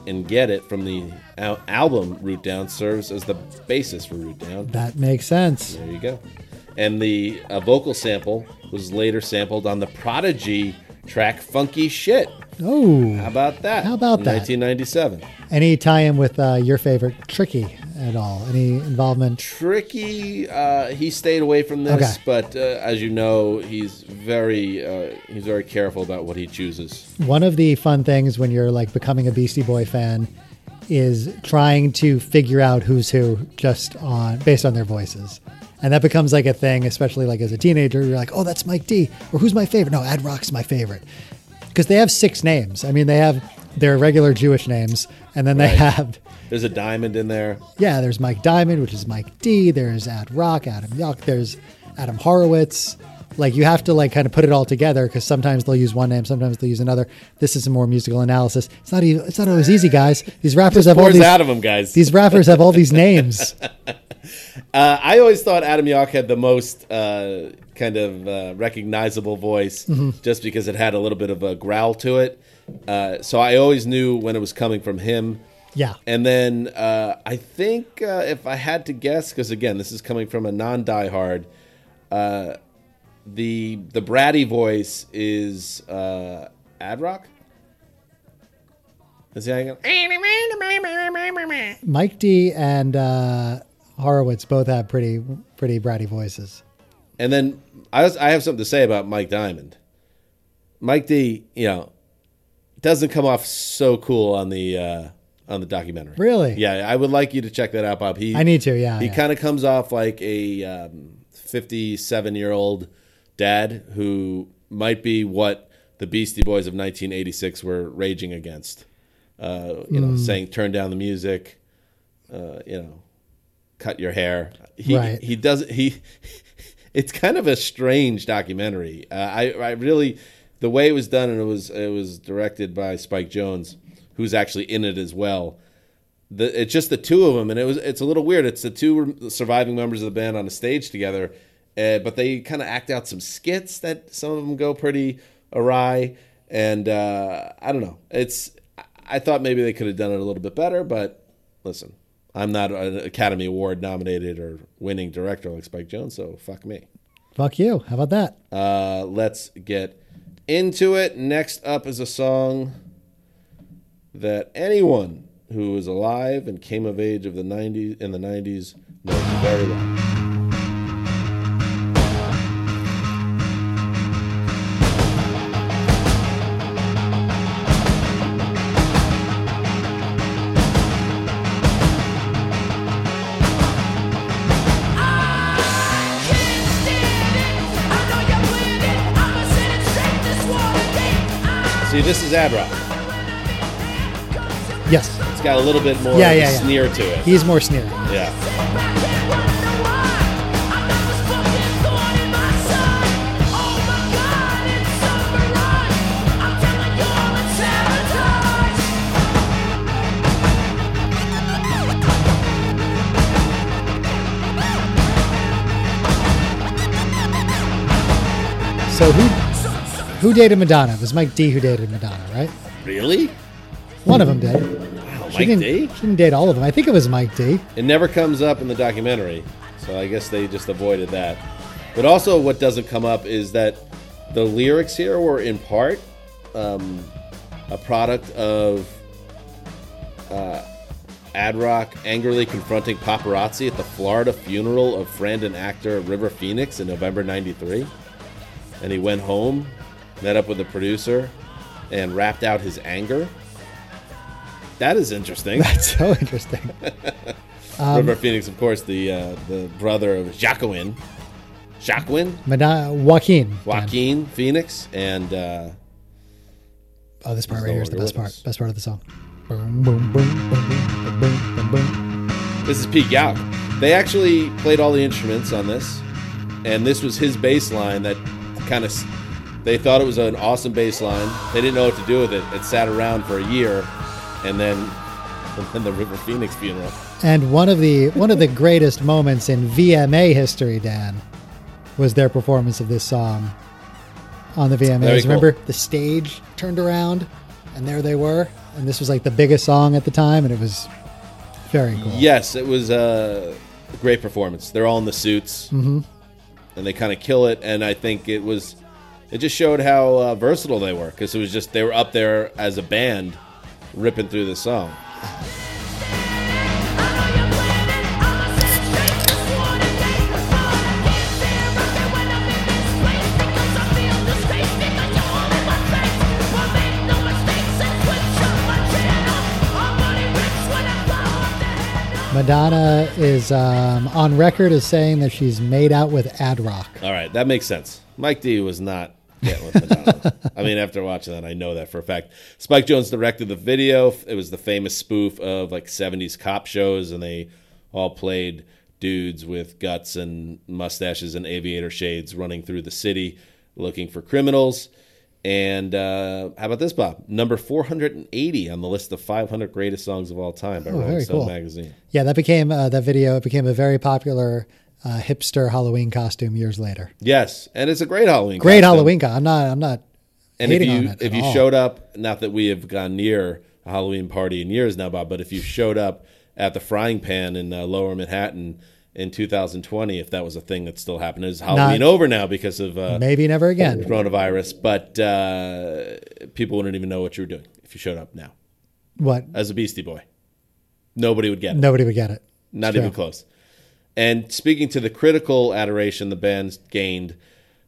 and Get It from the al- album Root Down serves as the basis for Root Down. that makes sense. There you go. And the uh, vocal sample was later sampled on the Prodigy track Funky Shit. Oh. How about that? How about that? 1997. any tie-in with uh, your favorite Tricky at all? Any involvement? tricky. Uh, he stayed away from this, Okay. but uh, as you know, he's very uh, he's very careful about what he chooses. One of the fun things when you're like becoming a Beastie Boy fan is trying to figure out who's who just on based on their voices. And that becomes like a thing, especially like as a teenager. You're like, oh, that's Mike D. Or who's my favorite? No, Ad Rock's my favorite. Because they have six names. I mean, they have their regular Jewish names, and then they Right. have, There's a diamond in there. yeah, there's Mike Diamond, which is Mike D. There's Ad Rock, Adam Yauch. There's Adam Horovitz. Like you have to like kind of put it all together because sometimes they'll use one name, sometimes they'll use another. This is a more musical analysis. It's not even, it's not always easy, guys. These rappers have all these out of him, guys. these rappers have all these names. Uh, I always thought Adam Yauch had the most uh, kind of uh, recognizable voice, just because it had a little bit of a growl to it. Uh, so I always knew when it was coming from him. Yeah. And then uh, I think uh, if I had to guess, because again, this is coming from a non-diehard, uh, the the bratty voice is uh, Ad Rock. Is he hanging? Mike D and uh, Horovitz both have pretty pretty bratty voices. And then I was, I have something to say about Mike Diamond. Mike D, you know, doesn't come off so cool on the uh, on the documentary. Really? Yeah, I would like you to check that out, Bob. He I need to, yeah, He yeah. kind of comes off like a um, fifty-seven year old dad who might be what the Beastie Boys of 1986 were raging against. Uh, you Hmm. know, saying turn down the music. Uh, you know, cut your hair. He Right. he does he. It's kind of a strange documentary. Uh, I I really the way it was done and it was it was directed by Spike Jonze, who's actually in it as well. The, it's just the two of them, and it was it's a little weird. It's the two surviving members of the band on a stage together, uh, but they kind of act out some skits that some of them go pretty awry, and uh, I don't know. It's I thought maybe they could have done it a little bit better, but listen, I'm not an Academy Award nominated or winning director like Spike Jonze, so fuck me. Fuck you. How about that? Uh, let's get into it. Next up is a song that anyone who is alive and came of age of the 90s in the 90s knows very well. This is Rock. Yes. It's got a little bit more Yeah, yeah, yeah. sneer to it. He's more sneering. yeah. So who who dated Madonna? It was Mike D who dated Madonna, right? Really? One of them did. Wow, She Mike didn't, D? she didn't date all of them. I think it was Mike D. It never comes up in the documentary, so I guess they just avoided that. But also, what doesn't come up is that the lyrics here were in part um, a product of uh, Ad Rock angrily confronting paparazzi at the Florida funeral of friend and actor River Phoenix in November '93. And he went home, met up with the producer, and rapped out his anger. That is interesting. That's so interesting. Um, River Phoenix, of course, the uh, the brother of Jacqueline, Jacqueline, Madonna, Joaquin. Joaquin Phoenix, and uh, Oh, this part right here is the best part. Best part of the song. Boom, boom, boom, boom, boom, boom, boom, boom. This is Pete Yauk. They actually played all the instruments on this, and this was his bass line that kind of. They thought it was an awesome bass line. They didn't know what to do with it. It sat around for a year, and then, and then the River Phoenix funeral. And one of the one of the greatest moments in VMA history, Dan, was their performance of this song on the Very VMAs. cool. Remember, the stage turned around, and there they were. And this was like the biggest song at the time, and it was very cool. Yes, it was a great performance. They're all in the suits, mm-hmm. and they kind of kill it. And I think it was, it just showed how uh, versatile they were because it was just they were up there as a band, ripping through the song. Madonna is um, on record as saying that she's made out with Ad Rock. All right, that makes sense. Mike D was not getting with Madonna. I mean, after watching that, I know that for a fact. Spike Jonze directed the video. It was the famous spoof of like '70s cop shows, and they all played dudes with guts and mustaches and aviator shades running through the city looking for criminals. And uh, how about this, Bob? Number 480 on the list of 500 greatest songs of all time by Oh, Rolling Stone cool. magazine. Yeah, that became uh, that video. It became a very popular uh, hipster Halloween costume years later. Yes, and it's a great Halloween. Great costume. Halloween. co- I'm not. I'm not. And if you if you all. showed up, not that we have gone near a Halloween party in years now, Bob, but if you showed up at the Frying Pan in uh, Lower Manhattan in 2020, if that was a thing that still happened, is Halloween Not- over now because of uh, maybe never again. coronavirus? But uh, people wouldn't even know what you were doing if you showed up now What? as a Beastie Boy. Nobody would get it. Nobody would get it. Not It's even true. close. And speaking to the critical adoration the band gained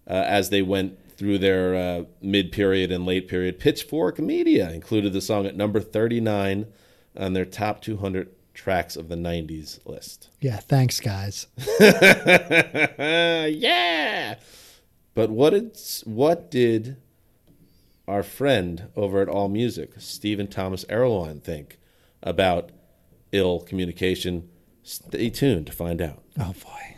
uh, as they went through their uh, mid period and late period, Pitchfork Media included the song at number 39 on their top 200 tracks of the 90s list. Yeah. Thanks, guys. yeah! But what did, what did our friend over at All Music, Stephen Thomas Erlewine, think about ill communication? Stay tuned to find out. Oh boy.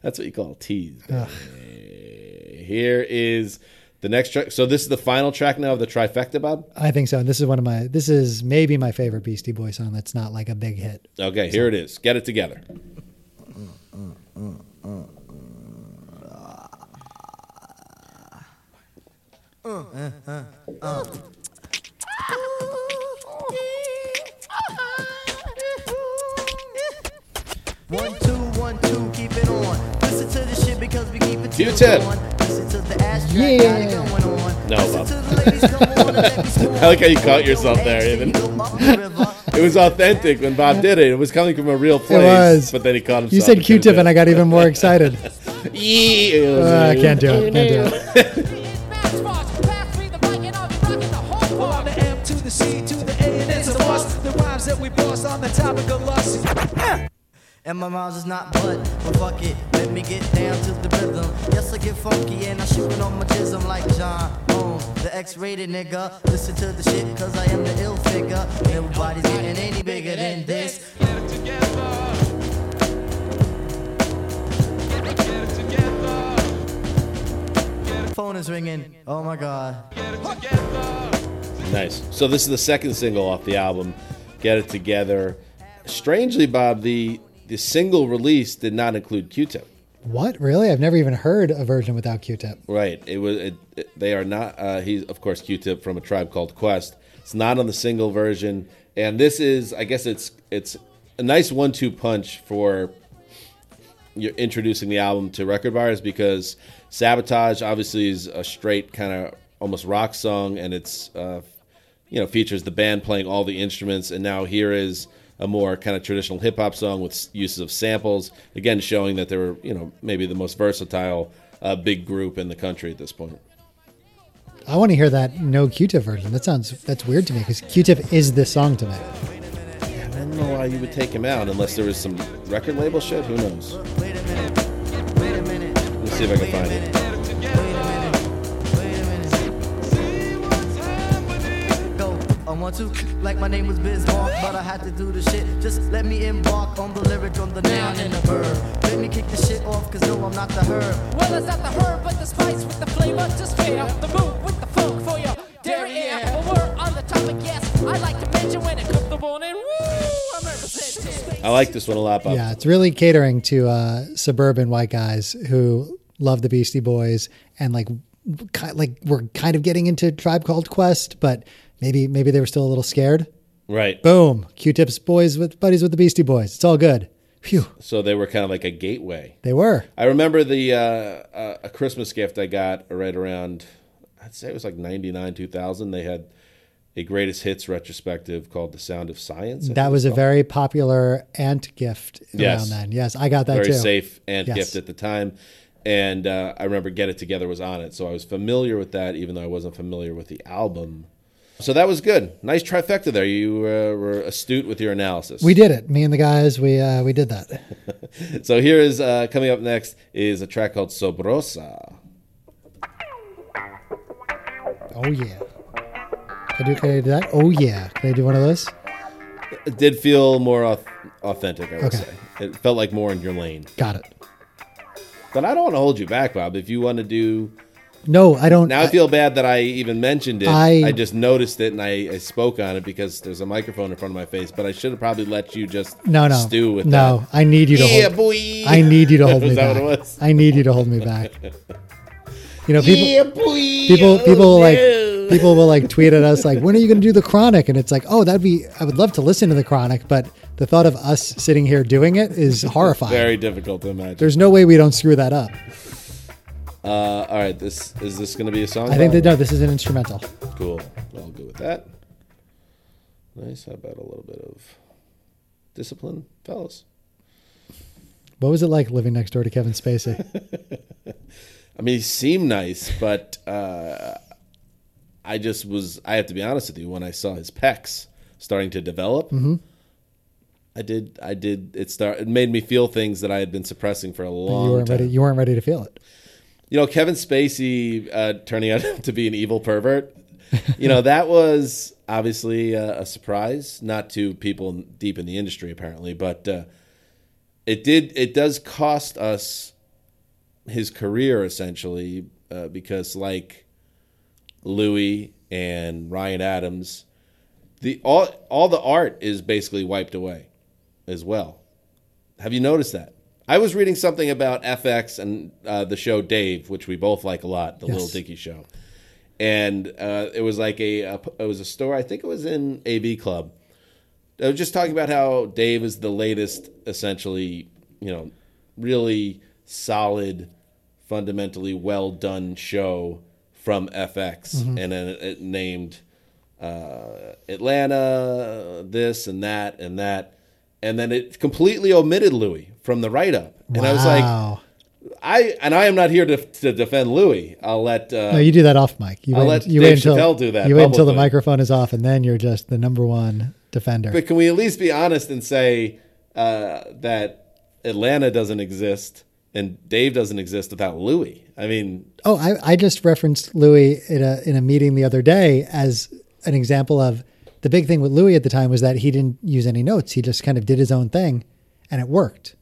That's what you call a tease. baby. Here is the next track. So this is the final track now of the trifecta, Bob. I think so. And this is one of my. This is maybe my favorite Beastie Boy song. That's not like a big hit. Okay, here it is. Get it together. Uh, uh, uh, One, two, one, two, keep it on. Listen to the shit because we keep it till Q-tip. dawn. Listen to the ass track, Yeah. got it going on. No, Bob. to the ladies, come on and let me score. I like how you caught yourself there, even. you go up the river. It was authentic when Bob did it. It was coming from a real place. was. But then he caught himself. You said Q-tip, do and I got even more excited. Yeah. Uh, I can't do it. Can't do it. The M to the C to the A and it's a must. The rhymes that we boss on the topic of lust. And my rhymes is not but, but fuck it, let me get down to the rhythm. Yes, I get funky and I shootin' on my jism like John Holmes, the X-rated nigga. Listen to the shit cause I am the ill figure. Nobody's getting any bigger than this. Phone is ringing. Oh my god. Get it together. Nice. So this is the second single off the album, "Get It Together." Strangely, Bob, the the single release did not include Q-Tip. What? Really? I've never even heard a version without Q-tip. Right. It was. It, it- they are not. Uh, he's of course Q-Tip from a tribe called Quest. It's not on the single version, and this is. I guess it's it's a nice one-two punch for you're introducing the album to record buyers because Sabotage obviously is a straight kind of almost rock song, and it's uh, you know features the band playing all the instruments, and now here is a more kind of traditional hip hop song with uses of samples. Again, showing that they were you know maybe the most versatile uh, big group in the country at this point. I want to hear that no Q-tip version. That sounds that's weird to me because Q-tip is this song to me. I don't know why you would take him out unless there was some record label shit. Who knows? Wait a minute. Wait a minute. Let's see if I can find it. Want to, like my name was Bismarck, but I had to do the shit. Just let me embark on the lyric, on the noun and the verb. Let me kick the shit off, cause no, I'm not the herb. Well, it's not the herb, but the spice with the flavor. Just fade up the move with the funk for your derriere. Well, we're on the topic, yes. I like to mention when it comes to morning. Woo! I'm. I like this one a lot, Bob. Yeah, it's really catering to uh, suburban white guys who love the Beastie Boys and like, ki- like we're kind of getting into Tribe Called Quest, but maybe maybe they were still a little scared. Right. Boom, Q-Tips boys with buddies with the Beastie Boys. It's all good. Phew, So they were kind of like a gateway. they were. I remember the uh, uh, a Christmas gift I got right around, I'd say it was like '99, 2000. They had a greatest hits retrospective called "The Sound of Science." I That was a called. very popular ant gift Yes. around then. Yes, I got that too. very too. safe ant Yes. gift at the time. And uh, I remember "Get It Together" was on it, so I was familiar with that, even though I wasn't familiar with the album. So that was good. Nice trifecta there. You uh, were astute with your analysis. We did it. Me and the guys, we uh, we did that. So here is uh, coming up next is a track called "Sabrosa." Oh yeah. Can I do, can I do that? Oh yeah. Can I do one of those? It did feel more authentic, I would Okay. say. It felt like more in your lane. Got it. But I don't want to hold you back, Bob. If you want to do No, I don't. now, I, feel bad that I even mentioned it. I- I, just noticed it and I, I spoke on it because there's a microphone in front of my face. But I should have probably let you just no, no, stew with no. that. I need you to Yeah, hold. boy. I need you to hold me back. what it was? I need you to hold me back. You know, people. yeah, people Oh, people will like no. people will like tweet at us like when are you going to do the chronic and it's like oh that'd be i would love to listen to the chronic but the thought of us sitting here doing it is horrifying Very difficult to imagine. there's no way we don't screw that up Uh, all right, this is this going to be a song? i think that no this is an instrumental Cool. I'll go with that. Nice. How about a little bit of discipline, fellas? what was it like living next door to kevin spacey I mean, he seemed nice, but uh, I just was. I have to be honest with you. When I saw his pecs starting to develop, Mm-hmm. I did. I did. It start. It made me feel things that I had been suppressing for a long you weren't time. ready you weren't ready to feel it You know, Kevin Spacey uh, turning out to be an evil pervert. You know, that was obviously a, a surprise, not to people deep in the industry apparently, but uh, it did. It does cost us his career essentially uh, because, like Louis and Ryan Adams, the all all the art is basically wiped away as well. Have you noticed that? I was reading something about FX and uh, the show Dave, which we both like a lot, the Yes. Lil Dicky show, and uh, it was like a, a it was a store. I think it was in AV Club. I was just talking about how Dave is the latest, essentially, you know, really solid, fundamentally well done show from FX, and then it, it named uh, Atlanta, this and that and that, and then it completely omitted Louis from the write up, and I was like, I and I am not here to, to defend Louis. I'll let uh, no you do that off mic you I'll wait, let you Dave until Chappelle do that you wait until the microphone is off and then you're just the number one defender But can we at least be honest and say uh, that Atlanta doesn't exist and Dave doesn't exist without Louis? I mean, Oh, I, I just referenced Louis in a in a meeting the other day as an example of the big thing with Louis at the time was that he didn't use any notes. He just kind of did his own thing, and it worked.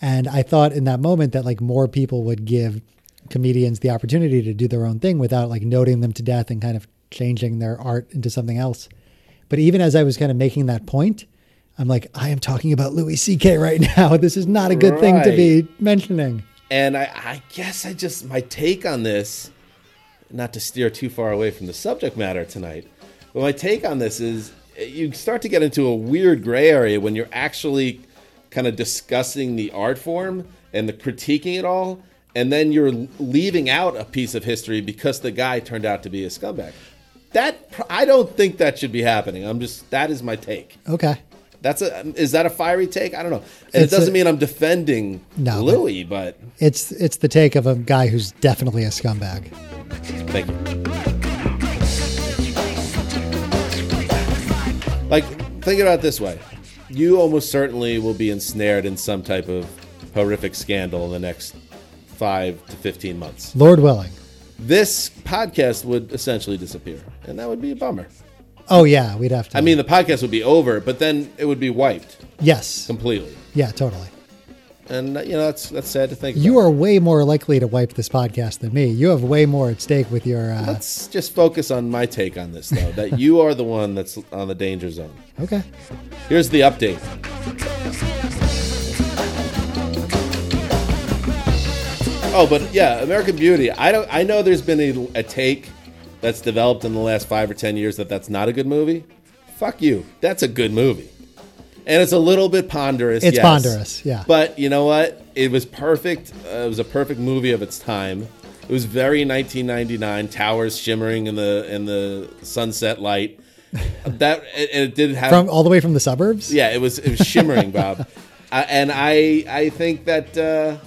And I thought in that moment that like more people would give comedians the opportunity to do their own thing without like noting them to death and kind of changing their art into something else. But even as I was kind of making that point, I'm like, I am talking about Louis C.K. right now. This is not a good thing to be mentioning. and I, I guess I just my take on this, not to steer too far away from the subject matter tonight, but my take on this is eh, you start to get into a weird gray area when you're actually kind of discussing the art form and the critiquing it all, and then you're leaving out a piece of history because the guy turned out to be a scumbag. That I don't think that should be happening. I'm just that is my take. Okay. That's a is that a fiery take? I don't know. And It's it doesn't a- mean I'm defending No, but- but It's it's the take of a guy who's definitely a scumbag. Thank you. Like, think about it this way. You almost certainly will be ensnared in some type of horrific scandal in the next five to 15 months. Lord willing. This podcast would essentially disappear, and that would be a bummer. Oh yeah, we'd have to. I mean, the podcast would be over, but then it would be wiped yes, completely. yeah, totally. And uh, you know that's that's sad to think. You about. are way more likely to wipe this podcast than me. You have way more at stake with your. Uh, Let's just focus on my take on this, though. that you are the one that's on the danger zone. okay. Here's the update. Oh, but yeah, American Beauty. I don't. I know there's been a, a take that's developed in the last five or ten years that that's not a good movie. Fuck you. That's a good movie, and it's a little bit ponderous. It's yes. ponderous, yeah. But you know what? It was perfect. Uh, it was a perfect movie of its time. It was very 1999. Towers shimmering in the in the sunset light. That and it did have From all the way from the suburbs. yeah, it was it was shimmering, Bob, I, and I I think that uh,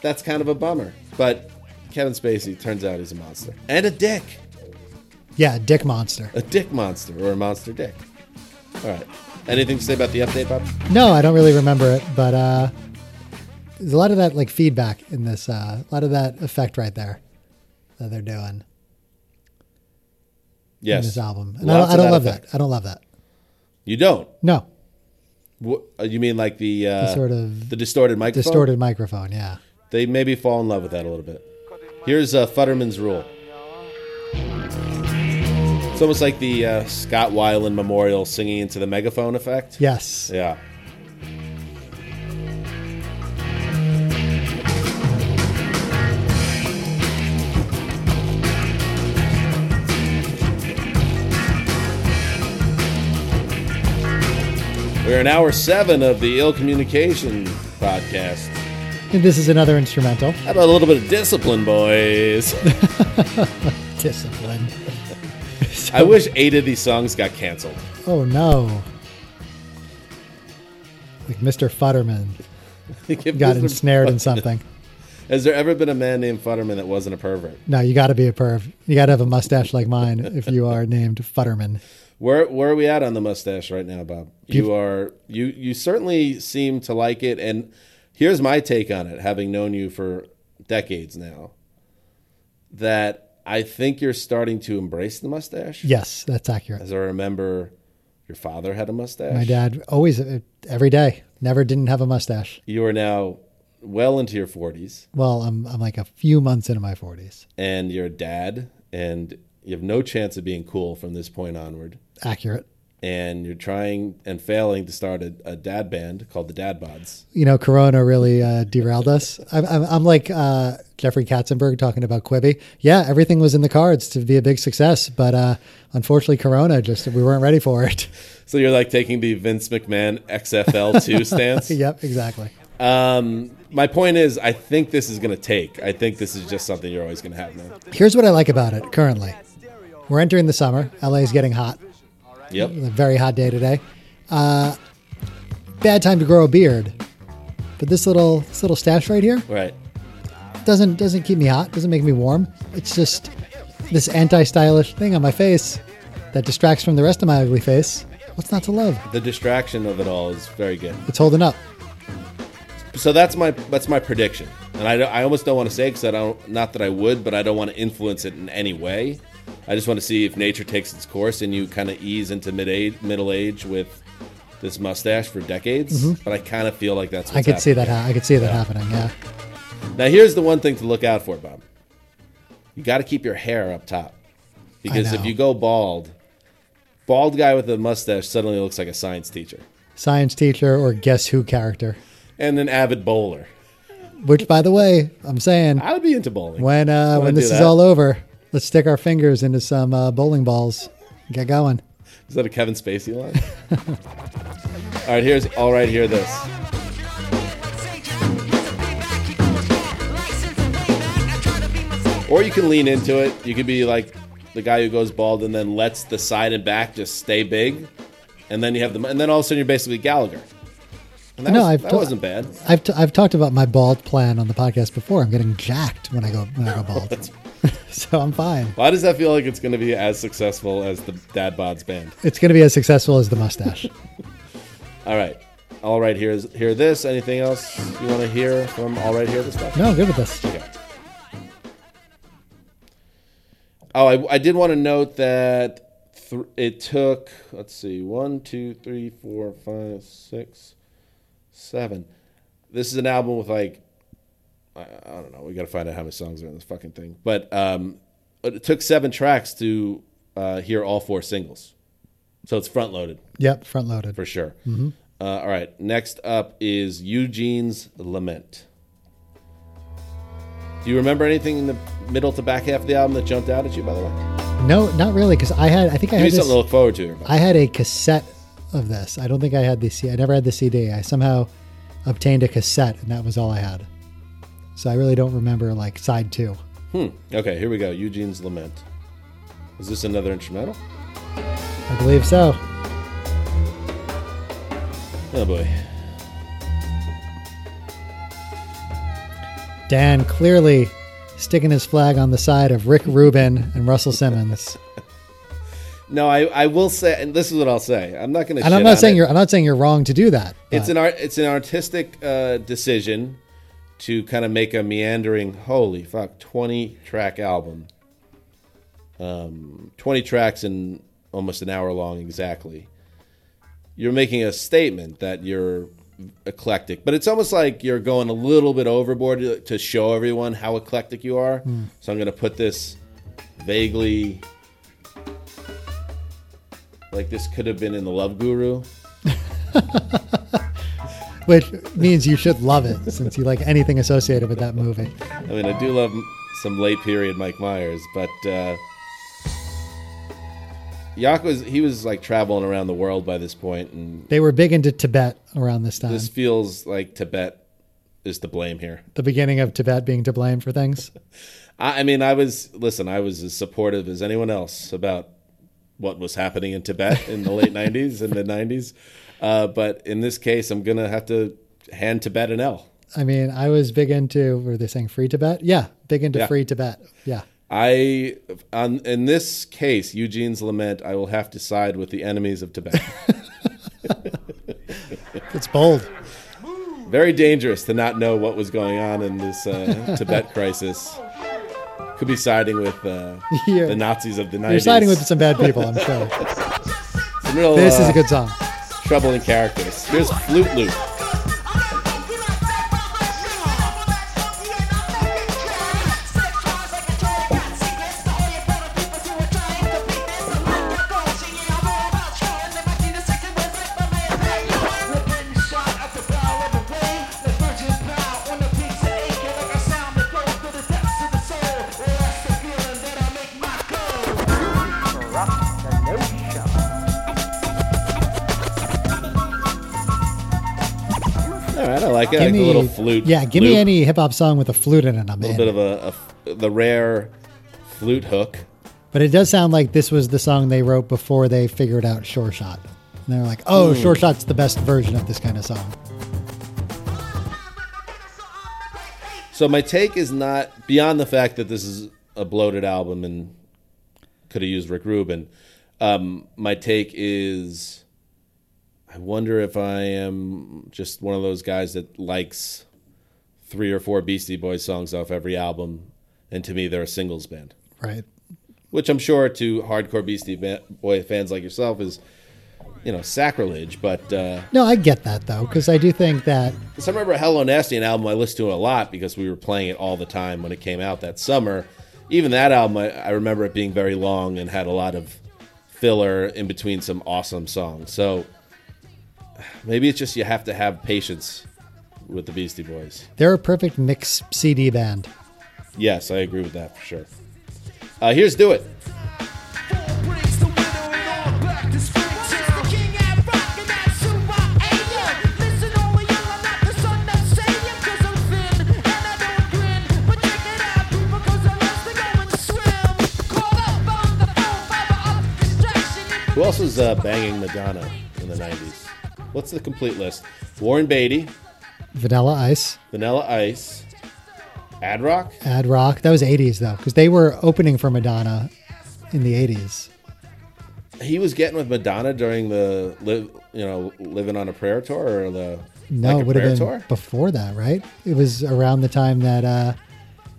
that's kind of a bummer. But Kevin Spacey turns out he's a monster and a dick, Yeah, Dick Monster. a dick monster or a monster dick. All right, anything to say about the update, Bob? No, I don't really remember it, but uh, there's a lot of that like feedback in this. Uh, a lot of that effect right there that they're doing in Yes, this album, and I don't, I don't love effect. that. I don't love that. You don't. No, What, uh, you mean like the, uh, The sort of the distorted microphone? distorted microphone. Yeah. They maybe fall in love with that a little bit. Here's uh, Futterman's rule. It's almost like the uh, Scott Weiland Memorial singing into the megaphone effect. Yes. Yeah. We're in hour seven of the Ill Communication podcast. And this is another instrumental. How about a little bit of discipline, boys? Discipline. I wish eight of these songs got canceled. Oh no. Like Mr. Futterman got ensnared in something. Has there ever been a man named Futterman that wasn't a pervert? No, you got to be a perv. You got to have a mustache like mine if you are named Futterman. Where where are we at on the mustache right now, Bob? You are you you certainly seem to like it, and here's my take on it, having known you for decades now. That I think you're starting to embrace the mustache. Yes, that's accurate. As I remember, your father had a mustache. My dad always, uh, every day, never didn't have a mustache. You are now well into your 40s, Well, I'm, I'm like a few months into my 40s. and you're a dad, and you have no chance of being cool from this point onward. Accurate. And you're trying and failing to start a, a dad band called the Dad Bods. You know, Corona really uh, derailed us. I'm, I'm, I'm like uh, Jeffrey Katzenberg talking about Quibi. Yeah, everything was in the cards to be a big success, but uh, unfortunately, Corona just we weren't ready for it. So you're like taking the Vince McMahon XFL2 stance. yep, exactly. Um, my point is, I think this is going to take. I think this is just something you're always going to have now. Here's what I like about it currently. We're entering the summer. LA is getting hot. Yep. A very hot day today. Uh, bad time to grow a beard. But this little this little stash right here Right. doesn't doesn't keep me hot. Doesn't make me warm. It's just this anti-stylish thing on my face that distracts from the rest of my ugly face. What's not to love? The distraction of it all is very good. It's holding up. So that's my that's my prediction, and I, don't- I almost don't want to say because I don't not that I would, but I don't want to influence it in any way. I just want to see if nature takes its course and you kind of ease into mid age, middle age with this mustache for decades. But I kind of feel like that's. What's Mm-hmm. I could see that. happening. Ha- I could see that happening. Yeah. Now here's the one thing to look out for, Bob. You got to keep your hair up top because if you go bald, bald guy with a mustache suddenly looks like a science teacher Science teacher or guess who character. and an avid bowler. Which, by the way, I'm saying I would be into bowling. when uh, when this is all over, let's stick our fingers into some uh, bowling balls. Get going. Is that a Kevin Spacey line? all right, here's all right. Hear this. Or you can lean into it. You could be like the guy who goes bald and then lets the side and back just stay big, and then you have the and then all of a sudden you're basically Gallagher. No, was, I've that wasn't bad. I've, t- I've talked about my bald plan on the podcast before. I'm getting jacked when I go when I go bald, so I'm fine. Why does that feel like it's going to be as successful as the Dad Bods band? It's going to be as successful as the mustache. All right, all right. Here's hear this. Anything else you want to hear from all right? Hear this stuff. no, good with this. Okay. Oh, I, I did want to note that th- it took let's see, one, two, three, four, five, six, seven. This is an album with like I, I don't know. We got to find out how many songs are in this fucking thing. But um, it took seven tracks to uh, hear all four singles, so it's front loaded Yep, front loaded. for sure. Uh, all right, next up is Eugene's Lament. Do you remember anything in the middle to back half of the album that jumped out at you? By the way, No, not really, because I had. I think I give had something this. to look forward to. I had a cassette of this. I don't think I had the CD. I never had the CD. I somehow obtained a cassette, and that was all I had. So I really don't remember like side two. Hmm. Okay, here we go. Eugene's Lament. Is this another instrumental? I believe so. Oh boy. Dan clearly sticking his flag on the side of Rick Rubin and Russell Simmons. No, I, I will say, and this is what I'll say. I'm not going to. And I'm not saying you're. I'm not saying you're wrong to do that. It's an art. It's an artistic uh, decision to kind of make a meandering. Holy fuck! Twenty track album. Um, twenty tracks in almost an hour long exactly. You're making a statement that you're eclectic, but it's almost like you're going a little bit overboard to, to show everyone how eclectic you are. So I'm going to put this vaguely. Like this could have been in the Love Guru. which means you should love it since you like anything associated with that movie. I mean, I do love some late period Mike Myers, but uh, Yauch was he was like traveling around the world by this point, and They were big into Tibet around this time. this feels like Tibet is to blame here. the beginning of Tibet being to blame for things. I, I mean, I was listen, I was as supportive as anyone else about what was happening in Tibet in the late '90s and the '90s, uh, but in this case, I'm gonna have to hand Tibet an L. I mean, I was big into. Were they saying free Tibet? Yeah, big into Yeah. free Tibet. Yeah. I, on in this case, Eugene's lament, I will have to side with the enemies of Tibet. It's bold. Very dangerous to not know what was going on in this uh, Tibet crisis. Could be siding with uh, You're- the Nazis of the 90s. You're siding with some bad people, I'm sure. Real, This is uh, a good song. troubling characters. Here's Flute Loop. All right, I like. I like the little flute. yeah, give me any hip hop song with a flute in it. I'm A little in. bit of a, a the rare flute hook. But it does sound like this was the song they wrote before they figured out Sure Shot. And they're like, oh, Hmm. Sure Shot's the best version of this kind of song. So my take is not beyond the fact that this is a bloated album and could have used Rick Rubin. Um, my take is, I wonder if I am just one of those guys that likes three or four Beastie Boys songs off every album, and to me they're a singles band, Right. which I'm sure to hardcore Beastie Boy fans like yourself is, you know, sacrilege. But uh, No, I get that, though, because I do think that So I remember Hello Nasty, an album I listened to a lot because we were playing it all the time when it came out that summer. Even that album, I, I remember it being very long and had a lot of filler in between some awesome songs. So maybe it's just you have to have patience with the Beastie Boys. they're a perfect mix CD band. Yes, I agree with that for sure. Uh, here's Do It. Who else was uh, banging Madonna in the 90s? What's the complete list? Warren Beatty, Vanilla Ice, Vanilla Ice, Ad Rock, Ad Rock. That was 80s, though, because they were opening for Madonna in the 80s. he was getting with Madonna during the live, you know, living on a prayer tour or the No, like it would have been tour. before that, right? It was around the time that. uh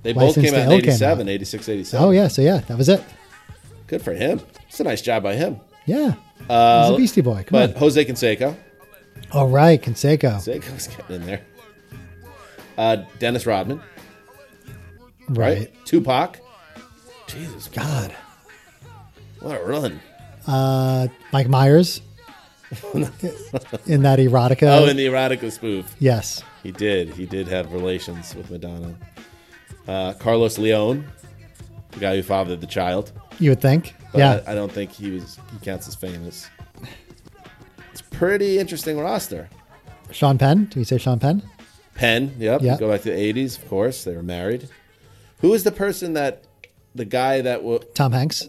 They both License came out in 87, out. 86, 87. Oh yeah, so yeah, that was it. Good for him. It's a nice job by him. Yeah. He's a Beastie Boy. Come Uh, But on. Jose Canseco. All right, Conseco. Canseco's getting in there. Uh, Dennis Rodman. Right. Right. Tupac. Jesus God. What a run. Uh, Mike Myers. in that erotica. Oh, in the erotica spoof. yes. He did. He did have relations with Madonna. Uh, Carlos Leon, the guy who fathered the child. You would think. But yeah. I, I don't think he was. He counts as famous. It's pretty interesting roster. Sean Penn. Do you say Sean Penn? Penn, yep. Yeah. Go back to the '80s, of course. They were married. Who is the person that, the guy that w- Tom Hanks.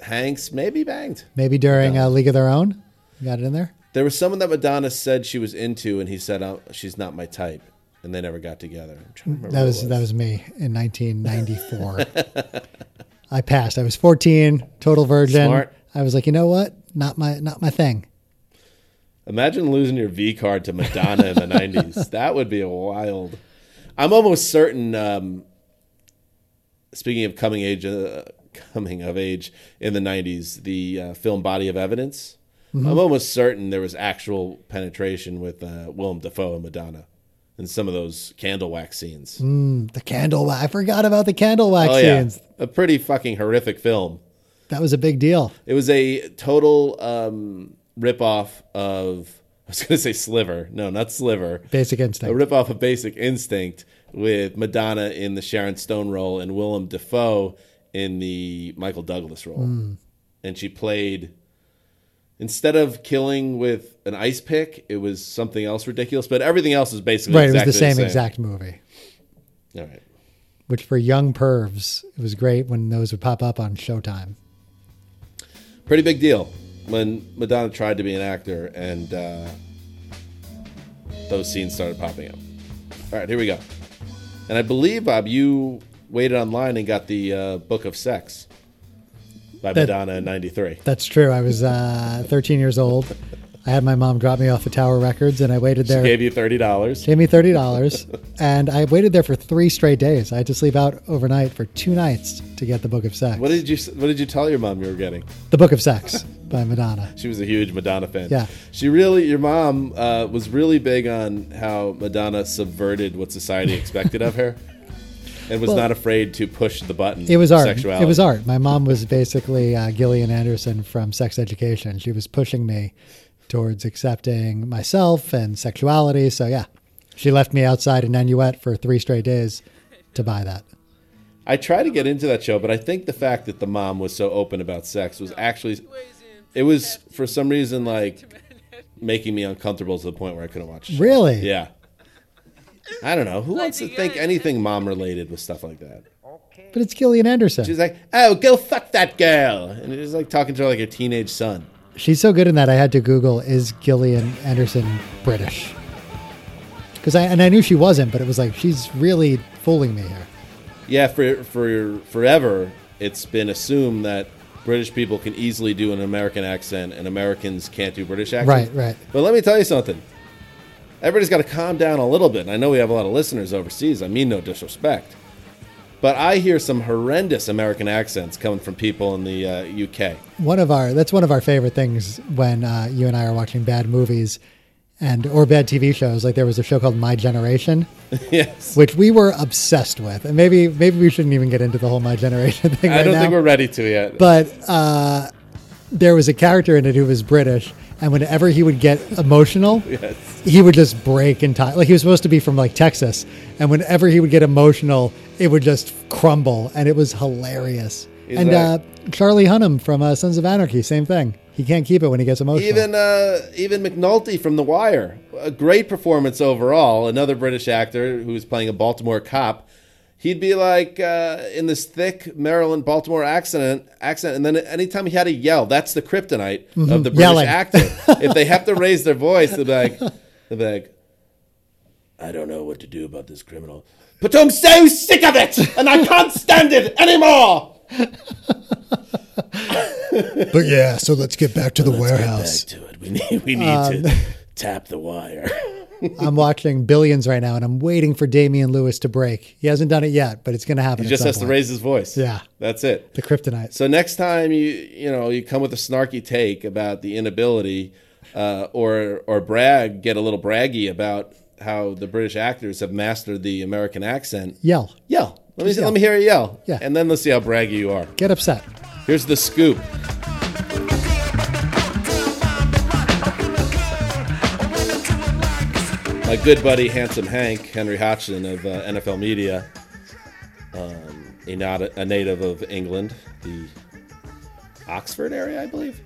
Hanks maybe banged? Maybe during uh, League of Their Own. You got it in there? There was someone that Madonna said she was into, and he said, oh, "She's not my type," and they never got together. I'm trying to remember That who was, that was me in 1994. I passed. I was 14, total virgin. Smart. I was like, you know what? Not my not my thing. Imagine losing your V card to Madonna in the '90s. That would be a wild. I'm almost certain. Um, speaking of coming age, uh, coming of age in the '90s, the uh, film Body of Evidence. Mm-hmm. I'm almost certain there was actual penetration with uh, Willem Dafoe and Madonna in some of those candle wax scenes. The candle wax. I forgot about the candle wax oh yeah, scenes. a pretty fucking horrific film. That was a big deal. It was a total um, ripoff of. I was going to say Sliver. No, not Sliver. Basic Instinct. a ripoff of Basic Instinct with Madonna in the Sharon Stone role and Willem Dafoe in the Michael Douglas role. Hmm. And she played instead of killing with an ice pick, it was something else ridiculous. But everything else is basically right. It was exactly the same, exact movie. All right. Which for young pervs, it was great when those would pop up on Showtime. Pretty big deal when Madonna tried to be an actor and uh, those scenes started popping up. All right, here we go. And I believe, Bob, you waited online and got the uh, Book of Sex by That- Madonna in 93. That's true. I was uh, 13 years old. I had my mom drop me off at Tower Records, and I waited there. Gave you $30. gave me thirty dollars, and I waited there for three straight days. I had to sleep out overnight for two nights to get the Book of Sex. What did you What did you tell your mom you were getting? the Book of Sex by Madonna. She was a huge Madonna fan. Yeah. She really, your mom uh, was really big on how Madonna subverted what society expected of her, and was Well, not afraid to push the button. It was art. Sexuality. It was art. My mom was basically uh, Gillian Anderson from Sex Education. She was pushing me towards accepting myself and sexuality. So yeah, she left me outside in Nanuet for three straight days to buy that. I tried to get into that show, but I think the fact that the mom was so open about sex was actually, it was for some reason like making me uncomfortable to the point where I couldn't watch. Really? Yeah. I don't know. Who wants to think anything mom related with stuff like that? But it's Gillian Anderson. She's like, "Oh, go fuck that girl," and it's like talking to her like a teenage son. She's so good in that I had to Google is Gillian Anderson British? Because I and I knew she wasn't, but it was like she's really fooling me here. Yeah, for for forever, it's been assumed that British people can easily do an American accent, and Americans can't do British accents. Right, right. But let me tell you something. Everybody's got to calm down a little bit. And I know we have a lot of listeners overseas. I mean no disrespect, but I hear some horrendous American accents coming from people in the uh, UK. One of our that's one of our favorite things when uh, you and I are watching bad movies and or bad TV shows. Like there was a show called My Generation, yes, which we were obsessed with, and maybe maybe we shouldn't even get into the whole My Generation thing. I don't now. think we're ready to yet. but uh, there was a character in it who was British, and whenever he would get emotional, Yes. he would just break in time. Like he was supposed to be from like Texas, and whenever he would get emotional, it would just crumble, and it was hilarious. He's and uh, Charlie Hunnam from uh, Sons of Anarchy, same thing. He can't keep it when he gets emotional. Even uh, even McNulty from The Wire, a great performance overall. Another British actor who's playing a Baltimore cop. He'd be like uh, in this thick Maryland Baltimore accent, accent, and then anytime he had to yell, that's the kryptonite of the British Yelling. actor. if they have to raise their voice, they'll be like, they'll be like, I don't know what to do about this criminal, but I'm so sick of it, and I can't stand it anymore. but yeah, so let's get back to the Let's get back to it. We need we need to tap the wire. I'm watching Billions right now, and I'm waiting for Damian Lewis to break. He hasn't done it yet, but it's going to happen. He just has to raise his voice. Yeah. That's it. the kryptonite. So next time you you know you come with a snarky take about the inability, uh, or or brag, get a little braggy about how the British actors have mastered the American accent. Yell, Yell. Let me Just yell. let me hear you yell. Yeah. And then let's see how braggy you are. get upset. Here's the scoop. My good buddy, handsome Hank Henry Hodgson of uh, NFL Media, um, a, not a native of England, the Oxford area, I believe.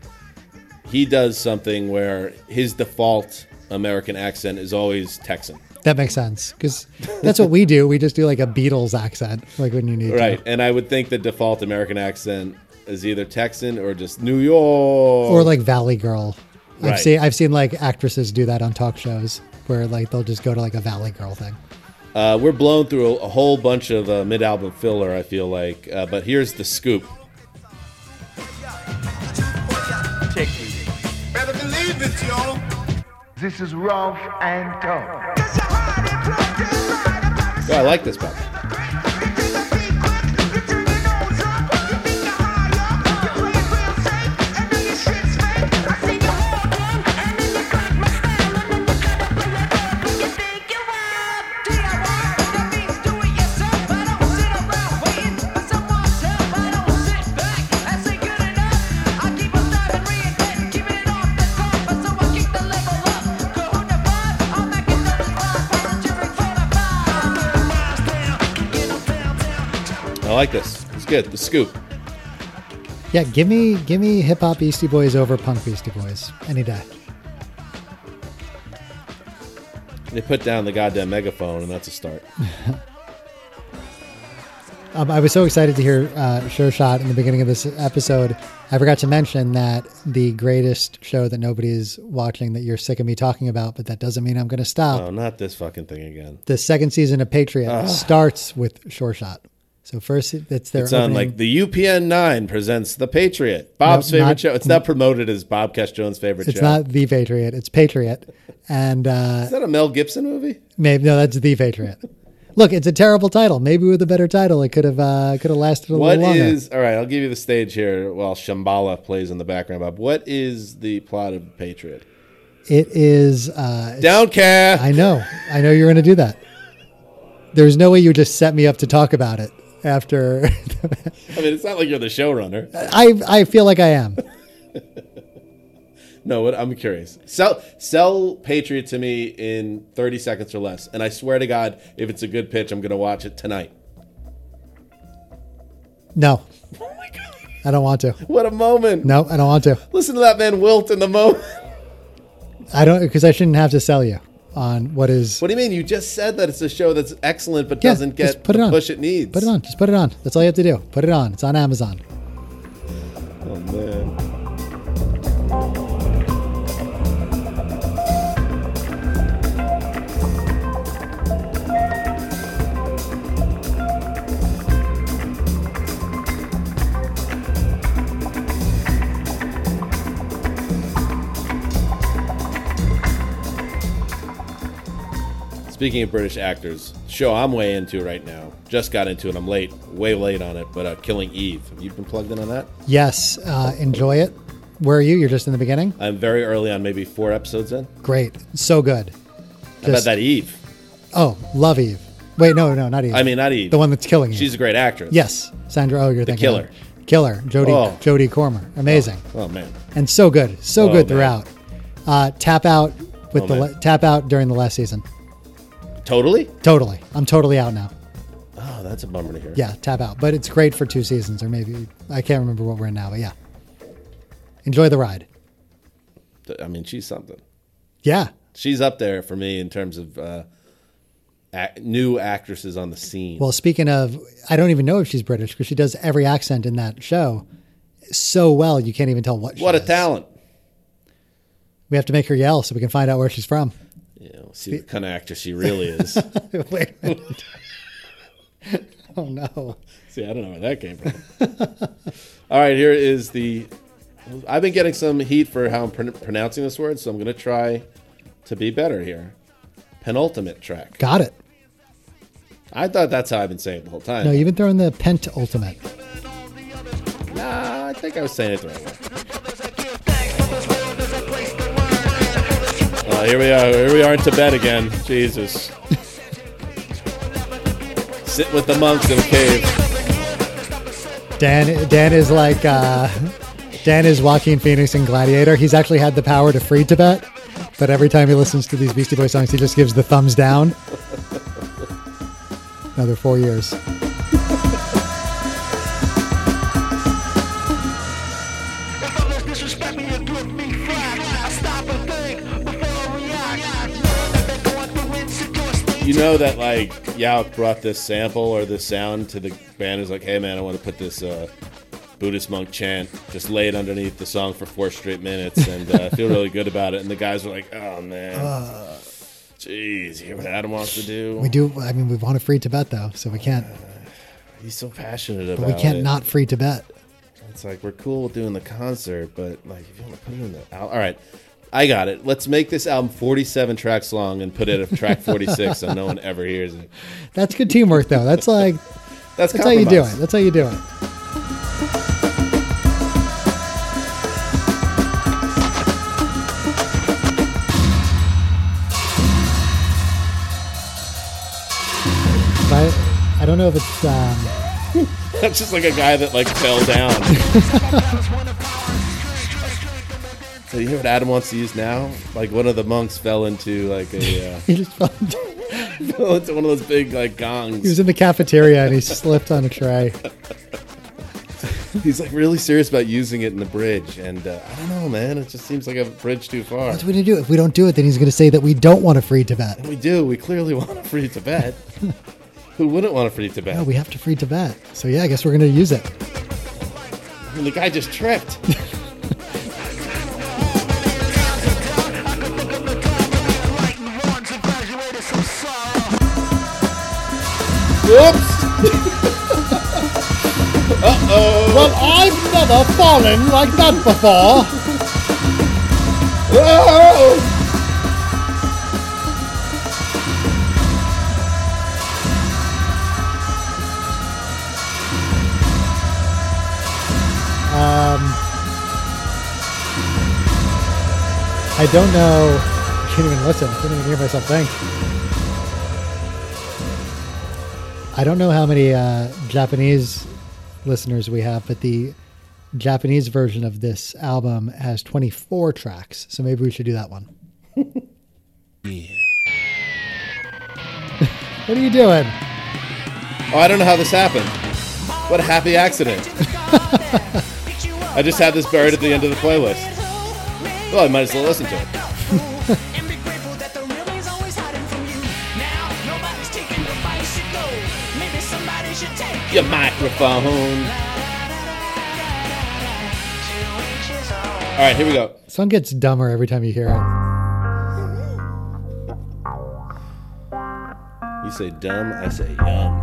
He does something where his default American accent is always Texan. That makes sense because that's what we do. We just do like a Beatles accent, like when you need Right. to. And I would think the default American accent is either Texan or just New York. or like Valley Girl. I've Right. seen I've seen like actresses do that on talk shows where like they'll just go to like a Valley Girl thing. Uh, we're blown through a, a whole bunch of uh, mid-album filler. I feel like, uh, but here's the scoop. Take me. Better believe it, y'all. This is rough and tough. Oh, I like this part. Like this. It's good. The scoop. Yeah, give me give me hip hop Beastie Boys over punk Beastie Boys any day. They put down the goddamn megaphone, and that's a start. Um, I was so excited to hear uh, Sure Shot in the beginning of this episode. I forgot to mention that the greatest show that nobody's watching that you're sick of me talking about, but that doesn't mean I'm going to stop. Oh, not this fucking thing again. The second season of Patriot starts with Sure Shot. So first, it's their It's on like the UPN nine presents the Patriot, Bob's No, favorite not- show. It's not promoted as Bob Cash Jones' favorite It's show. It's not the Patriot. It's Patriot, and uh, Is that a Mel Gibson movie? maybe no, that's the Patriot. Look, it's a terrible title. Maybe with a better title, it could have uh, could have lasted a What little longer. is all right? I'll give you the stage here while Shambala plays in the background. Bob, what is the plot of Patriot? It is. Uh, Downcast. I know. I know you're going to do that. There's no way you just set me up to talk about it after. I mean, it's not like you're the showrunner. I I feel like I am. No, what I'm curious. Sell sell Patriot to me in 30 seconds or less, and I swear to God, if it's a good pitch, I'm going to watch it tonight. No, Oh my God! I don't want to. What a moment! No, I don't want to. Listen to that man wilt in the moment. I don't because I shouldn't have to sell you on what is. What do you mean? You just said that it's a show that's excellent, but Yeah, doesn't get put it the on. push it needs. Put it on. Just put it on. That's all you have to do. Put it on. It's on Amazon. Oh man. Speaking of British actors, show I'm way into right now. Just got into it. I'm late, way late on it. But uh, Killing Eve. Have you been plugged in on that? Yes, uh, enjoy it. Where are you? You're just in the beginning. I'm very early on, maybe four episodes in. Great, so good. How about that Eve? Oh, love Eve. Wait, no, no, not Eve. I mean, not Eve. the one that's killing you. She's a great actress. yes, Sandra. Oh, you're thinking killer. of- Killer. Jodie. Oh. Jodie Comer. Amazing. Oh man. and so good, so Oh, good man. throughout. Uh, tap out with Oh, the man. tap out during the last season. Totally. Totally, I'm totally out now. Oh, that's a bummer to hear. Yeah, tap out, but it's great for two seasons or maybe I can't remember what we're in now, but yeah, enjoy the ride. I mean, she's something. Yeah, She's up there for me in terms of uh, ac new actresses on the scene. Well, speaking of, I don't even know if she's British because she does every accent in that show so well you can't even tell what. She what a is. talent! We have to make her yell so we can find out where she's from. See what kind of actor she really is. Wait a minute. oh no! see, I don't know where that came from. All right, here is the. I've been getting some heat for how I'm pron- pronouncing this word, so I'm going to try to be better here. penultimate track. Got it. I thought that's how I've been saying it the whole time. No, you've been throwing the pent ultimate. Nah, I think I was saying it the right way. Oh, here we are. Here we are in Tibet again. Jesus. Sit with the monks in a cave. Dan Dan is like uh, Dan is Joaquin Phoenix in Gladiator. He's actually had the power to free Tibet, but every time he listens to these Beastie Boys songs, he just gives the thumbs down. Another four years. You know that like Yauch brought this sample or this sound to the band. Is like, hey man, I want to put this uh, Buddhist monk chant, just lay it underneath the song for four straight minutes, and uh, feel really good about it. And the guys were like, oh man, jeez, you hear what Adam wants to do? We do. I mean, we want to free Tibet though, so we can't. He's so passionate about But we can't it. not free Tibet. It's like we're cool with doing the concert, but like if you want to put it in the al- all right, I got it. Let's make this album 47 tracks long and put it at track 46 so no one ever hears it. That's good teamwork though. That's like That's, that's how you do it. That's how you do it. I, I don't know if it's um, That's just like a guy that like fell down. so you hear what Adam wants to use now? Like one of the monks fell into like a uh, he just fell, fell into one of those big like gongs. he was in the cafeteria and he slipped on a tray. He's like really serious about using it in the bridge, and uh, I don't know, man. It just seems like a bridge too far. What's we gonna do? If we don't do it, then he's gonna say that we don't want to free Tibet. We do. We clearly want to free Tibet. Who wouldn't want to free Tibet? No, we have to free Tibet. So yeah, I guess we're gonna use it. And the guy just tripped. Whoops! Uh-oh! Well, I've never fallen like that before. Oh! Um, I don't know. I can't even listen. I can't even hear myself think. I don't know how many uh, Japanese listeners we have, but the Japanese version of this album has 24 tracks. So maybe we should do that one. what are you doing? Oh, I don't know how this happened. What a happy accident. I just had this buried at the end of the playlist. Well, I might as well listen to it. Your microphone. All right, here we go. Song gets dumber every time you hear it. You say dumb, I say yum.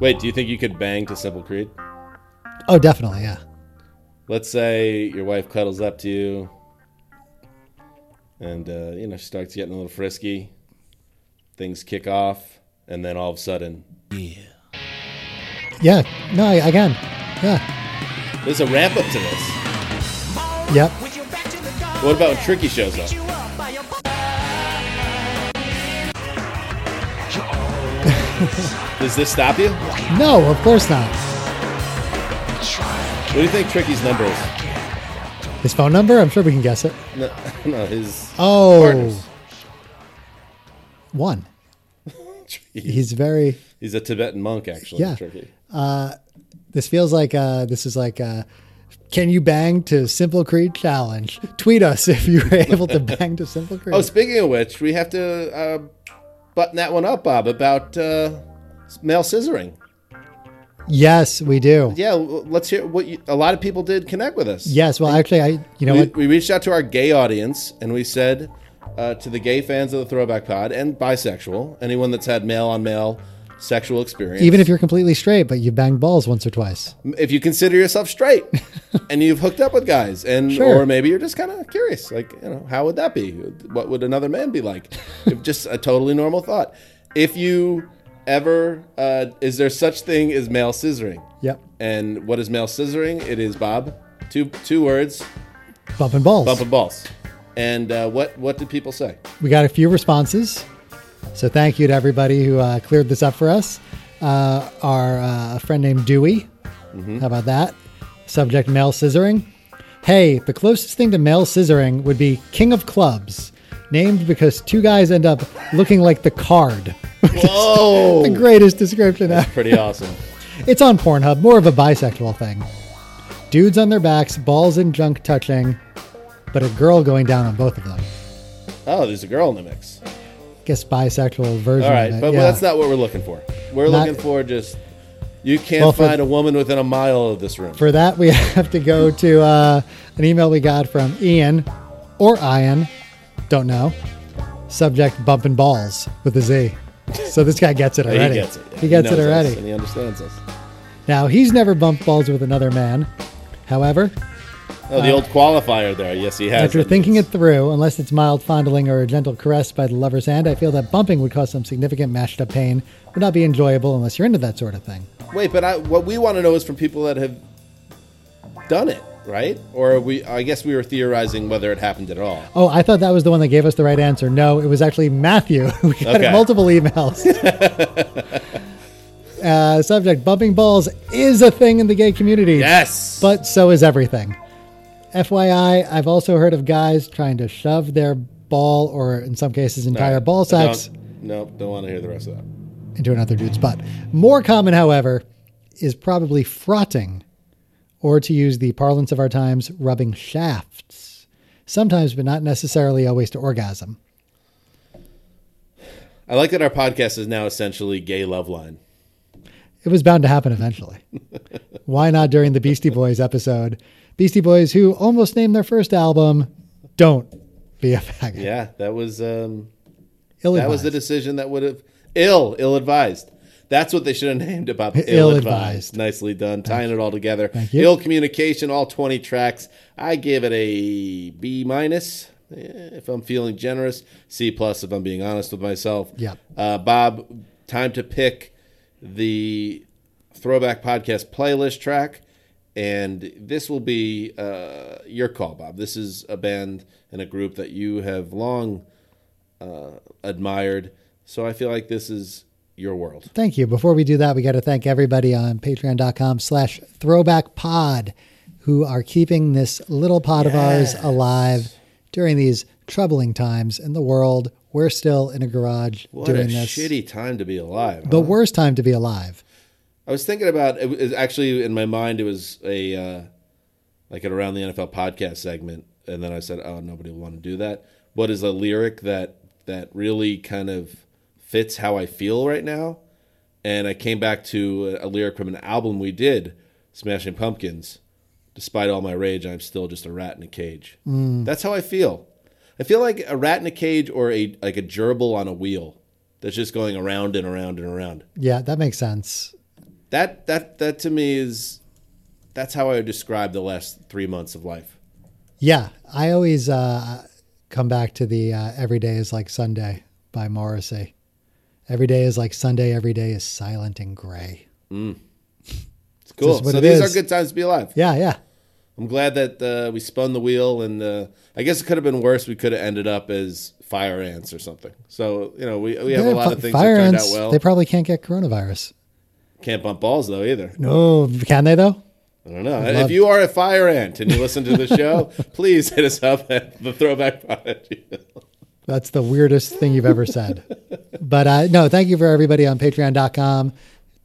Wait, do you think you could bang to Simple Creed? Oh, definitely, yeah. Let's say your wife cuddles up to you, and uh, you know she starts getting a little frisky. Things kick off, and then all of a sudden, Yeah, no, I, I can. Yeah. there's a ramp up to this. Yep. What about when Tricky shows up? Does this stop you? No, of course not. What do you think Tricky's number is? His phone number? I'm sure we can guess it. No, no his Oh, partners. one. He's very. He's a Tibetan monk, actually. Yeah. Tricky. Uh, this feels like uh, this is like uh, can you bang to Simple Creed challenge? Tweet us if you were able to bang to Simple Creed. Oh, speaking of which, we have to uh, button that one up, Bob, about uh, male scissoring. yes, we do. Yeah, let's hear what you, a lot of people did connect with us. Yes, well, actually, I you know we, what? we reached out to our gay audience and we said uh, to the gay fans of the Throwback Pod and bisexual, anyone that's had male on male sexual experience. Even if you're completely straight, but you banged balls once or twice. if you consider yourself straight and you've hooked up with guys and Sure. or maybe you're just kind of curious like you know how would that be what would another man be like just a totally normal thought if you ever uh, is there such thing as male scissoring Yep. and what is male scissoring it is bob two two words Bumping balls. bumping balls and uh, what what did people say We got a few responses. So thank you to everybody who uh, cleared this up for us. Uh, our uh, friend named Dewey. How about that? Subject male scissoring. Hey, the closest thing to male scissoring would be King of Clubs, named because two guys end up looking like the card. whoa the greatest description ever. pretty awesome It's on Pornhub, more of a bisexual thing. Dudes on their backs, balls and junk touching, but a girl going down on both of them. oh there's a girl in the mix Guess bisexual version all right but yeah. that's not what we're looking for we're Not- looking for just you can't Well, for- find a woman within a mile of this room For that, we have to go to uh, an email we got from Ian or Ian, don't know. Subject bumping balls with a Z. So this guy gets it already. He gets it. yeah. He gets knows it already. and he understands us. Now, he's never bumped balls with another man. However, Oh, the old qualifier there. Yes, he has. Uh, after thinking it through, unless it's mild fondling or a gentle caress by the lover's hand, I feel that bumping would cause some significant mashed up pain, would not be enjoyable unless you're into that sort of thing. Wait, but I, what we want to know is from people that have done it, right? Or we? I guess we were theorizing whether it happened at all. Oh, I thought that was the one that gave us the right answer. No, it was actually Matthew. we got Okay. multiple emails. uh, subject bumping balls is a thing in the gay community. Yes. But so is everything. FYI, I've also heard of guys trying to shove their ball or, in some cases, entire Alright, ball sacks Don't, no, don't want to hear the rest of that. into another dude's butt. More common, however, is probably frotting, or to use the parlance of our times, rubbing shafts. Sometimes, but not necessarily always to orgasm. I like that our podcast is now essentially gay love line. It was bound to happen eventually. Why not during the Beastie Boys episode? Beastie Boys, who almost named their first album, Don't Be a Faggot. Yeah, that was um, Ill that was the decision that would have ill ill advised. That's what they should have named about ill Ill-advised. Nicely done, tying it all together. Thank you. Ill communication, all twenty tracks. I give it a B minus eh, if I'm feeling generous. C plus if I'm being honest with myself. Yep. Uh, Bob, time to pick the throwback podcast playlist track. And this will be uh, your call, Bob. This is a band and a group that you have long uh, admired. So I feel like this is your world. Thank you. Before we do that, we got to thank everybody on patreon.com slash throwback pod who are keeping this little pod of ours alive during these troubling times in the world. We're still in a garage What a doing this. shitty time to be alive. the huh? worst time to be alive. I was thinking about it was actually in my mind. It was a uh, like an around the NFL podcast segment, and then I said, "Oh, nobody will want to do that." What is a lyric that that really kind of fits how I feel right now? And I came back to a, a lyric from an album we did, Smashing Pumpkins. Despite all my rage, I'm still just a rat in a cage. That's how I feel. I feel like a rat in a cage or a like a gerbil on a wheel that's just going around and around and around. Yeah, that makes sense. That that that to me is that's how I would describe the last three months of life. Yeah, I always uh, come back to the uh, "Every Day is Like Sunday" by Morrissey. Every day is like Sunday. Every day is silent and gray. It's cool. So it these is. are good times to be alive. Yeah, yeah. I'm glad that uh, we spun the wheel, and uh, I guess it could have been worse. We could have ended up as fire ants or something. So you know, we we have Yeah, a lot of things fire that turned ants, out well. They probably can't get coronavirus. Can't bump balls though either. No, can they though? I don't know. If you are a fire ant and you listen to the show, please hit us up at the Throwback Pod. That's the weirdest thing you've ever said. but uh, no, thank you for everybody on patreon.com.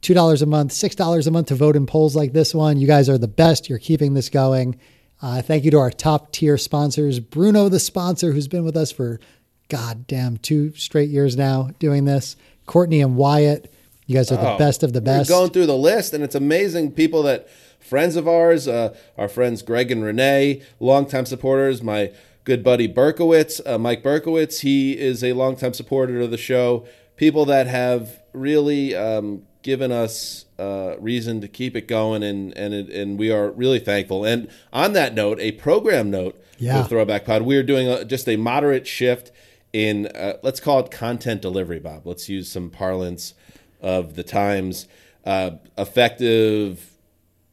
$2 a month, $6 a month to vote in polls like this one. You guys are the best. You're keeping this going. Uh, thank you to our top tier sponsors Bruno, the sponsor, who's been with us for goddamn two straight years now doing this. Courtney and Wyatt, you guys are the Oh, best of the best. We're going through the list, and it's amazing people that friends of ours, uh, our friends Greg and Renee, longtime supporters. My good buddy Berkowitz, uh, Mike Berkowitz, he is a longtime supporter of the show. people that have really um, given us uh, reason to keep it going, and and it, and we are really thankful. And on that note, a program note Yeah. for Throwback Pod, we are doing a, just a moderate shift in uh, let's call it content delivery, Bob. Let's use some parlance of the times. Uh, effective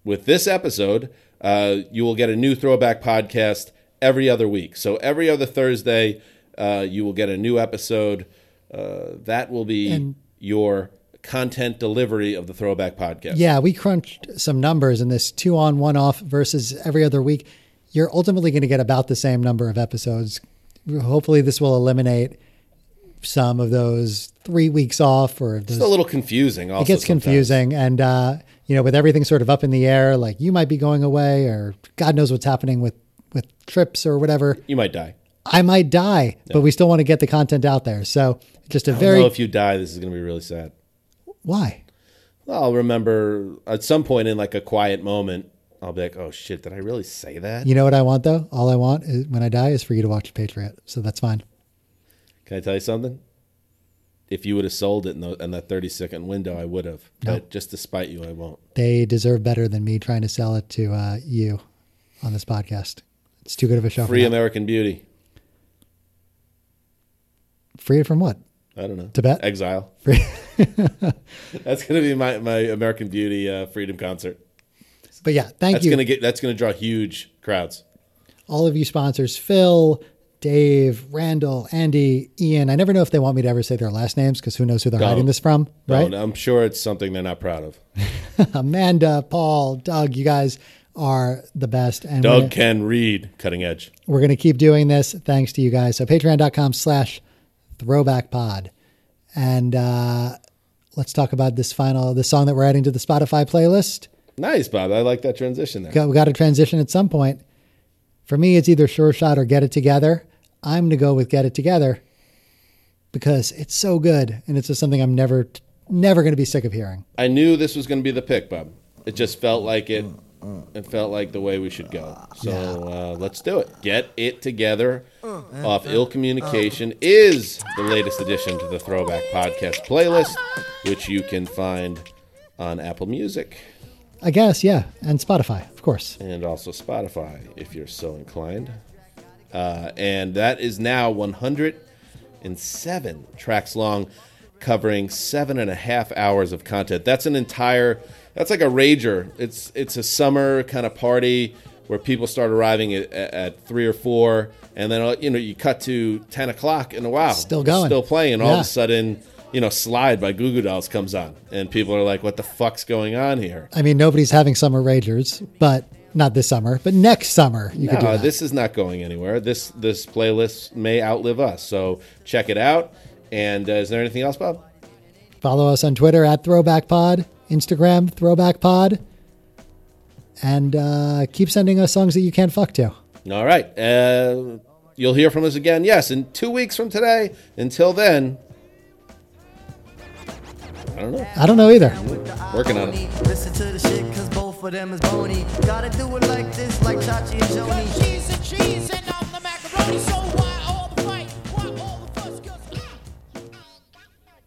with this episode, uh, you will get a new throwback podcast every other week. So every other Thursday, uh, you will get a new episode. Uh, that will be And- your content delivery of the throwback podcast. Yeah, we crunched some numbers in this two on, one off versus every other week. You're ultimately going to get about the same number of episodes. Hopefully, this will eliminate some of those three weeks off or those, It's a little confusing. Also it gets sometimes. confusing. And, uh, you know, with everything sort of up in the air, like you might be going away or God knows what's happening with, with trips or whatever. You might die. I might die, but we still want to get the content out there. So just a very, know if you die, this is going to be really sad. why? Well, I'll remember at some point in like a quiet moment, I'll be like, "Oh shit, did I really say that?" You know what I want though? All I want is, when I die is for you to watch Patriot. So that's fine. Can I tell you something? If you would have sold it in, the, in that thirty second window, I would have. No. But just to spite you, I won't. They deserve better than me trying to sell it to uh, you on this podcast. It's too good of a show. Free. American Beauty. Free it from what? I don't know. Tibet? Exile. That's going to be my, my American Beauty uh, freedom concert. But yeah, thank that's you. Gonna get, that's going to draw huge crowds. All of you sponsors, Phil, Dave, Randall, Andy, Ian. I never know if they want me to ever say their last names because who knows who they're Don't. hiding this from, right? No, I'm sure it's something they're not proud of. Amanda, Paul, Doug, you guys are the best. And Doug can read cutting edge. we're going to keep doing this thanks to you guys. So patreon.com slash throwback pod. And uh, let's talk about this final, the song that we're adding to the Spotify playlist. Nice, Bob. I like that transition there. Got, we got to transition at some point. For me, it's either Sure Shot or Get It Together. I'm going to go with Get It Together because it's so good. And it's just something I'm never, never going to be sick of hearing. I knew this was going to be the pick, Bob. It just felt like it. Mm, mm. It felt like the way we should go. Ah. So uh, let's do it. Get it together. Mm. Off ill communication is the latest addition to the Throwback Podcast playlist, which you can find on Apple Music I guess, yeah. And Spotify, of course. and also Spotify, if you're so inclined. Uh, and that is now 107 tracks long, covering seven and a half hours of content. That's an entire. That's like a rager. It's it's a summer kind of party where people start arriving at, at three or four, and then uh, you know you cut to ten o'clock, and wow, Still going. still playing, and all of a sudden. You know, Slide by Goo Goo Dolls comes on, and people are like, "What the fuck's going on here?" I mean, nobody's having summer ragers, but not this summer, but next summer you could do No, that. this is not going anywhere. This this playlist may outlive us. So check it out. And uh, is there anything else, Bob? Follow us on Twitter at Throwback Pod, Instagram Throwback Pod, and uh, keep sending us songs that you can't fuck to. All right. Uh, you'll hear from us again. Yes, in two weeks from today. Until then, I don't know. I don't know either. Working on it. Cause both of them is bony. Gotta do it like this, like Chachi and Joanie. Cheese and cheese and I'm the macaroni so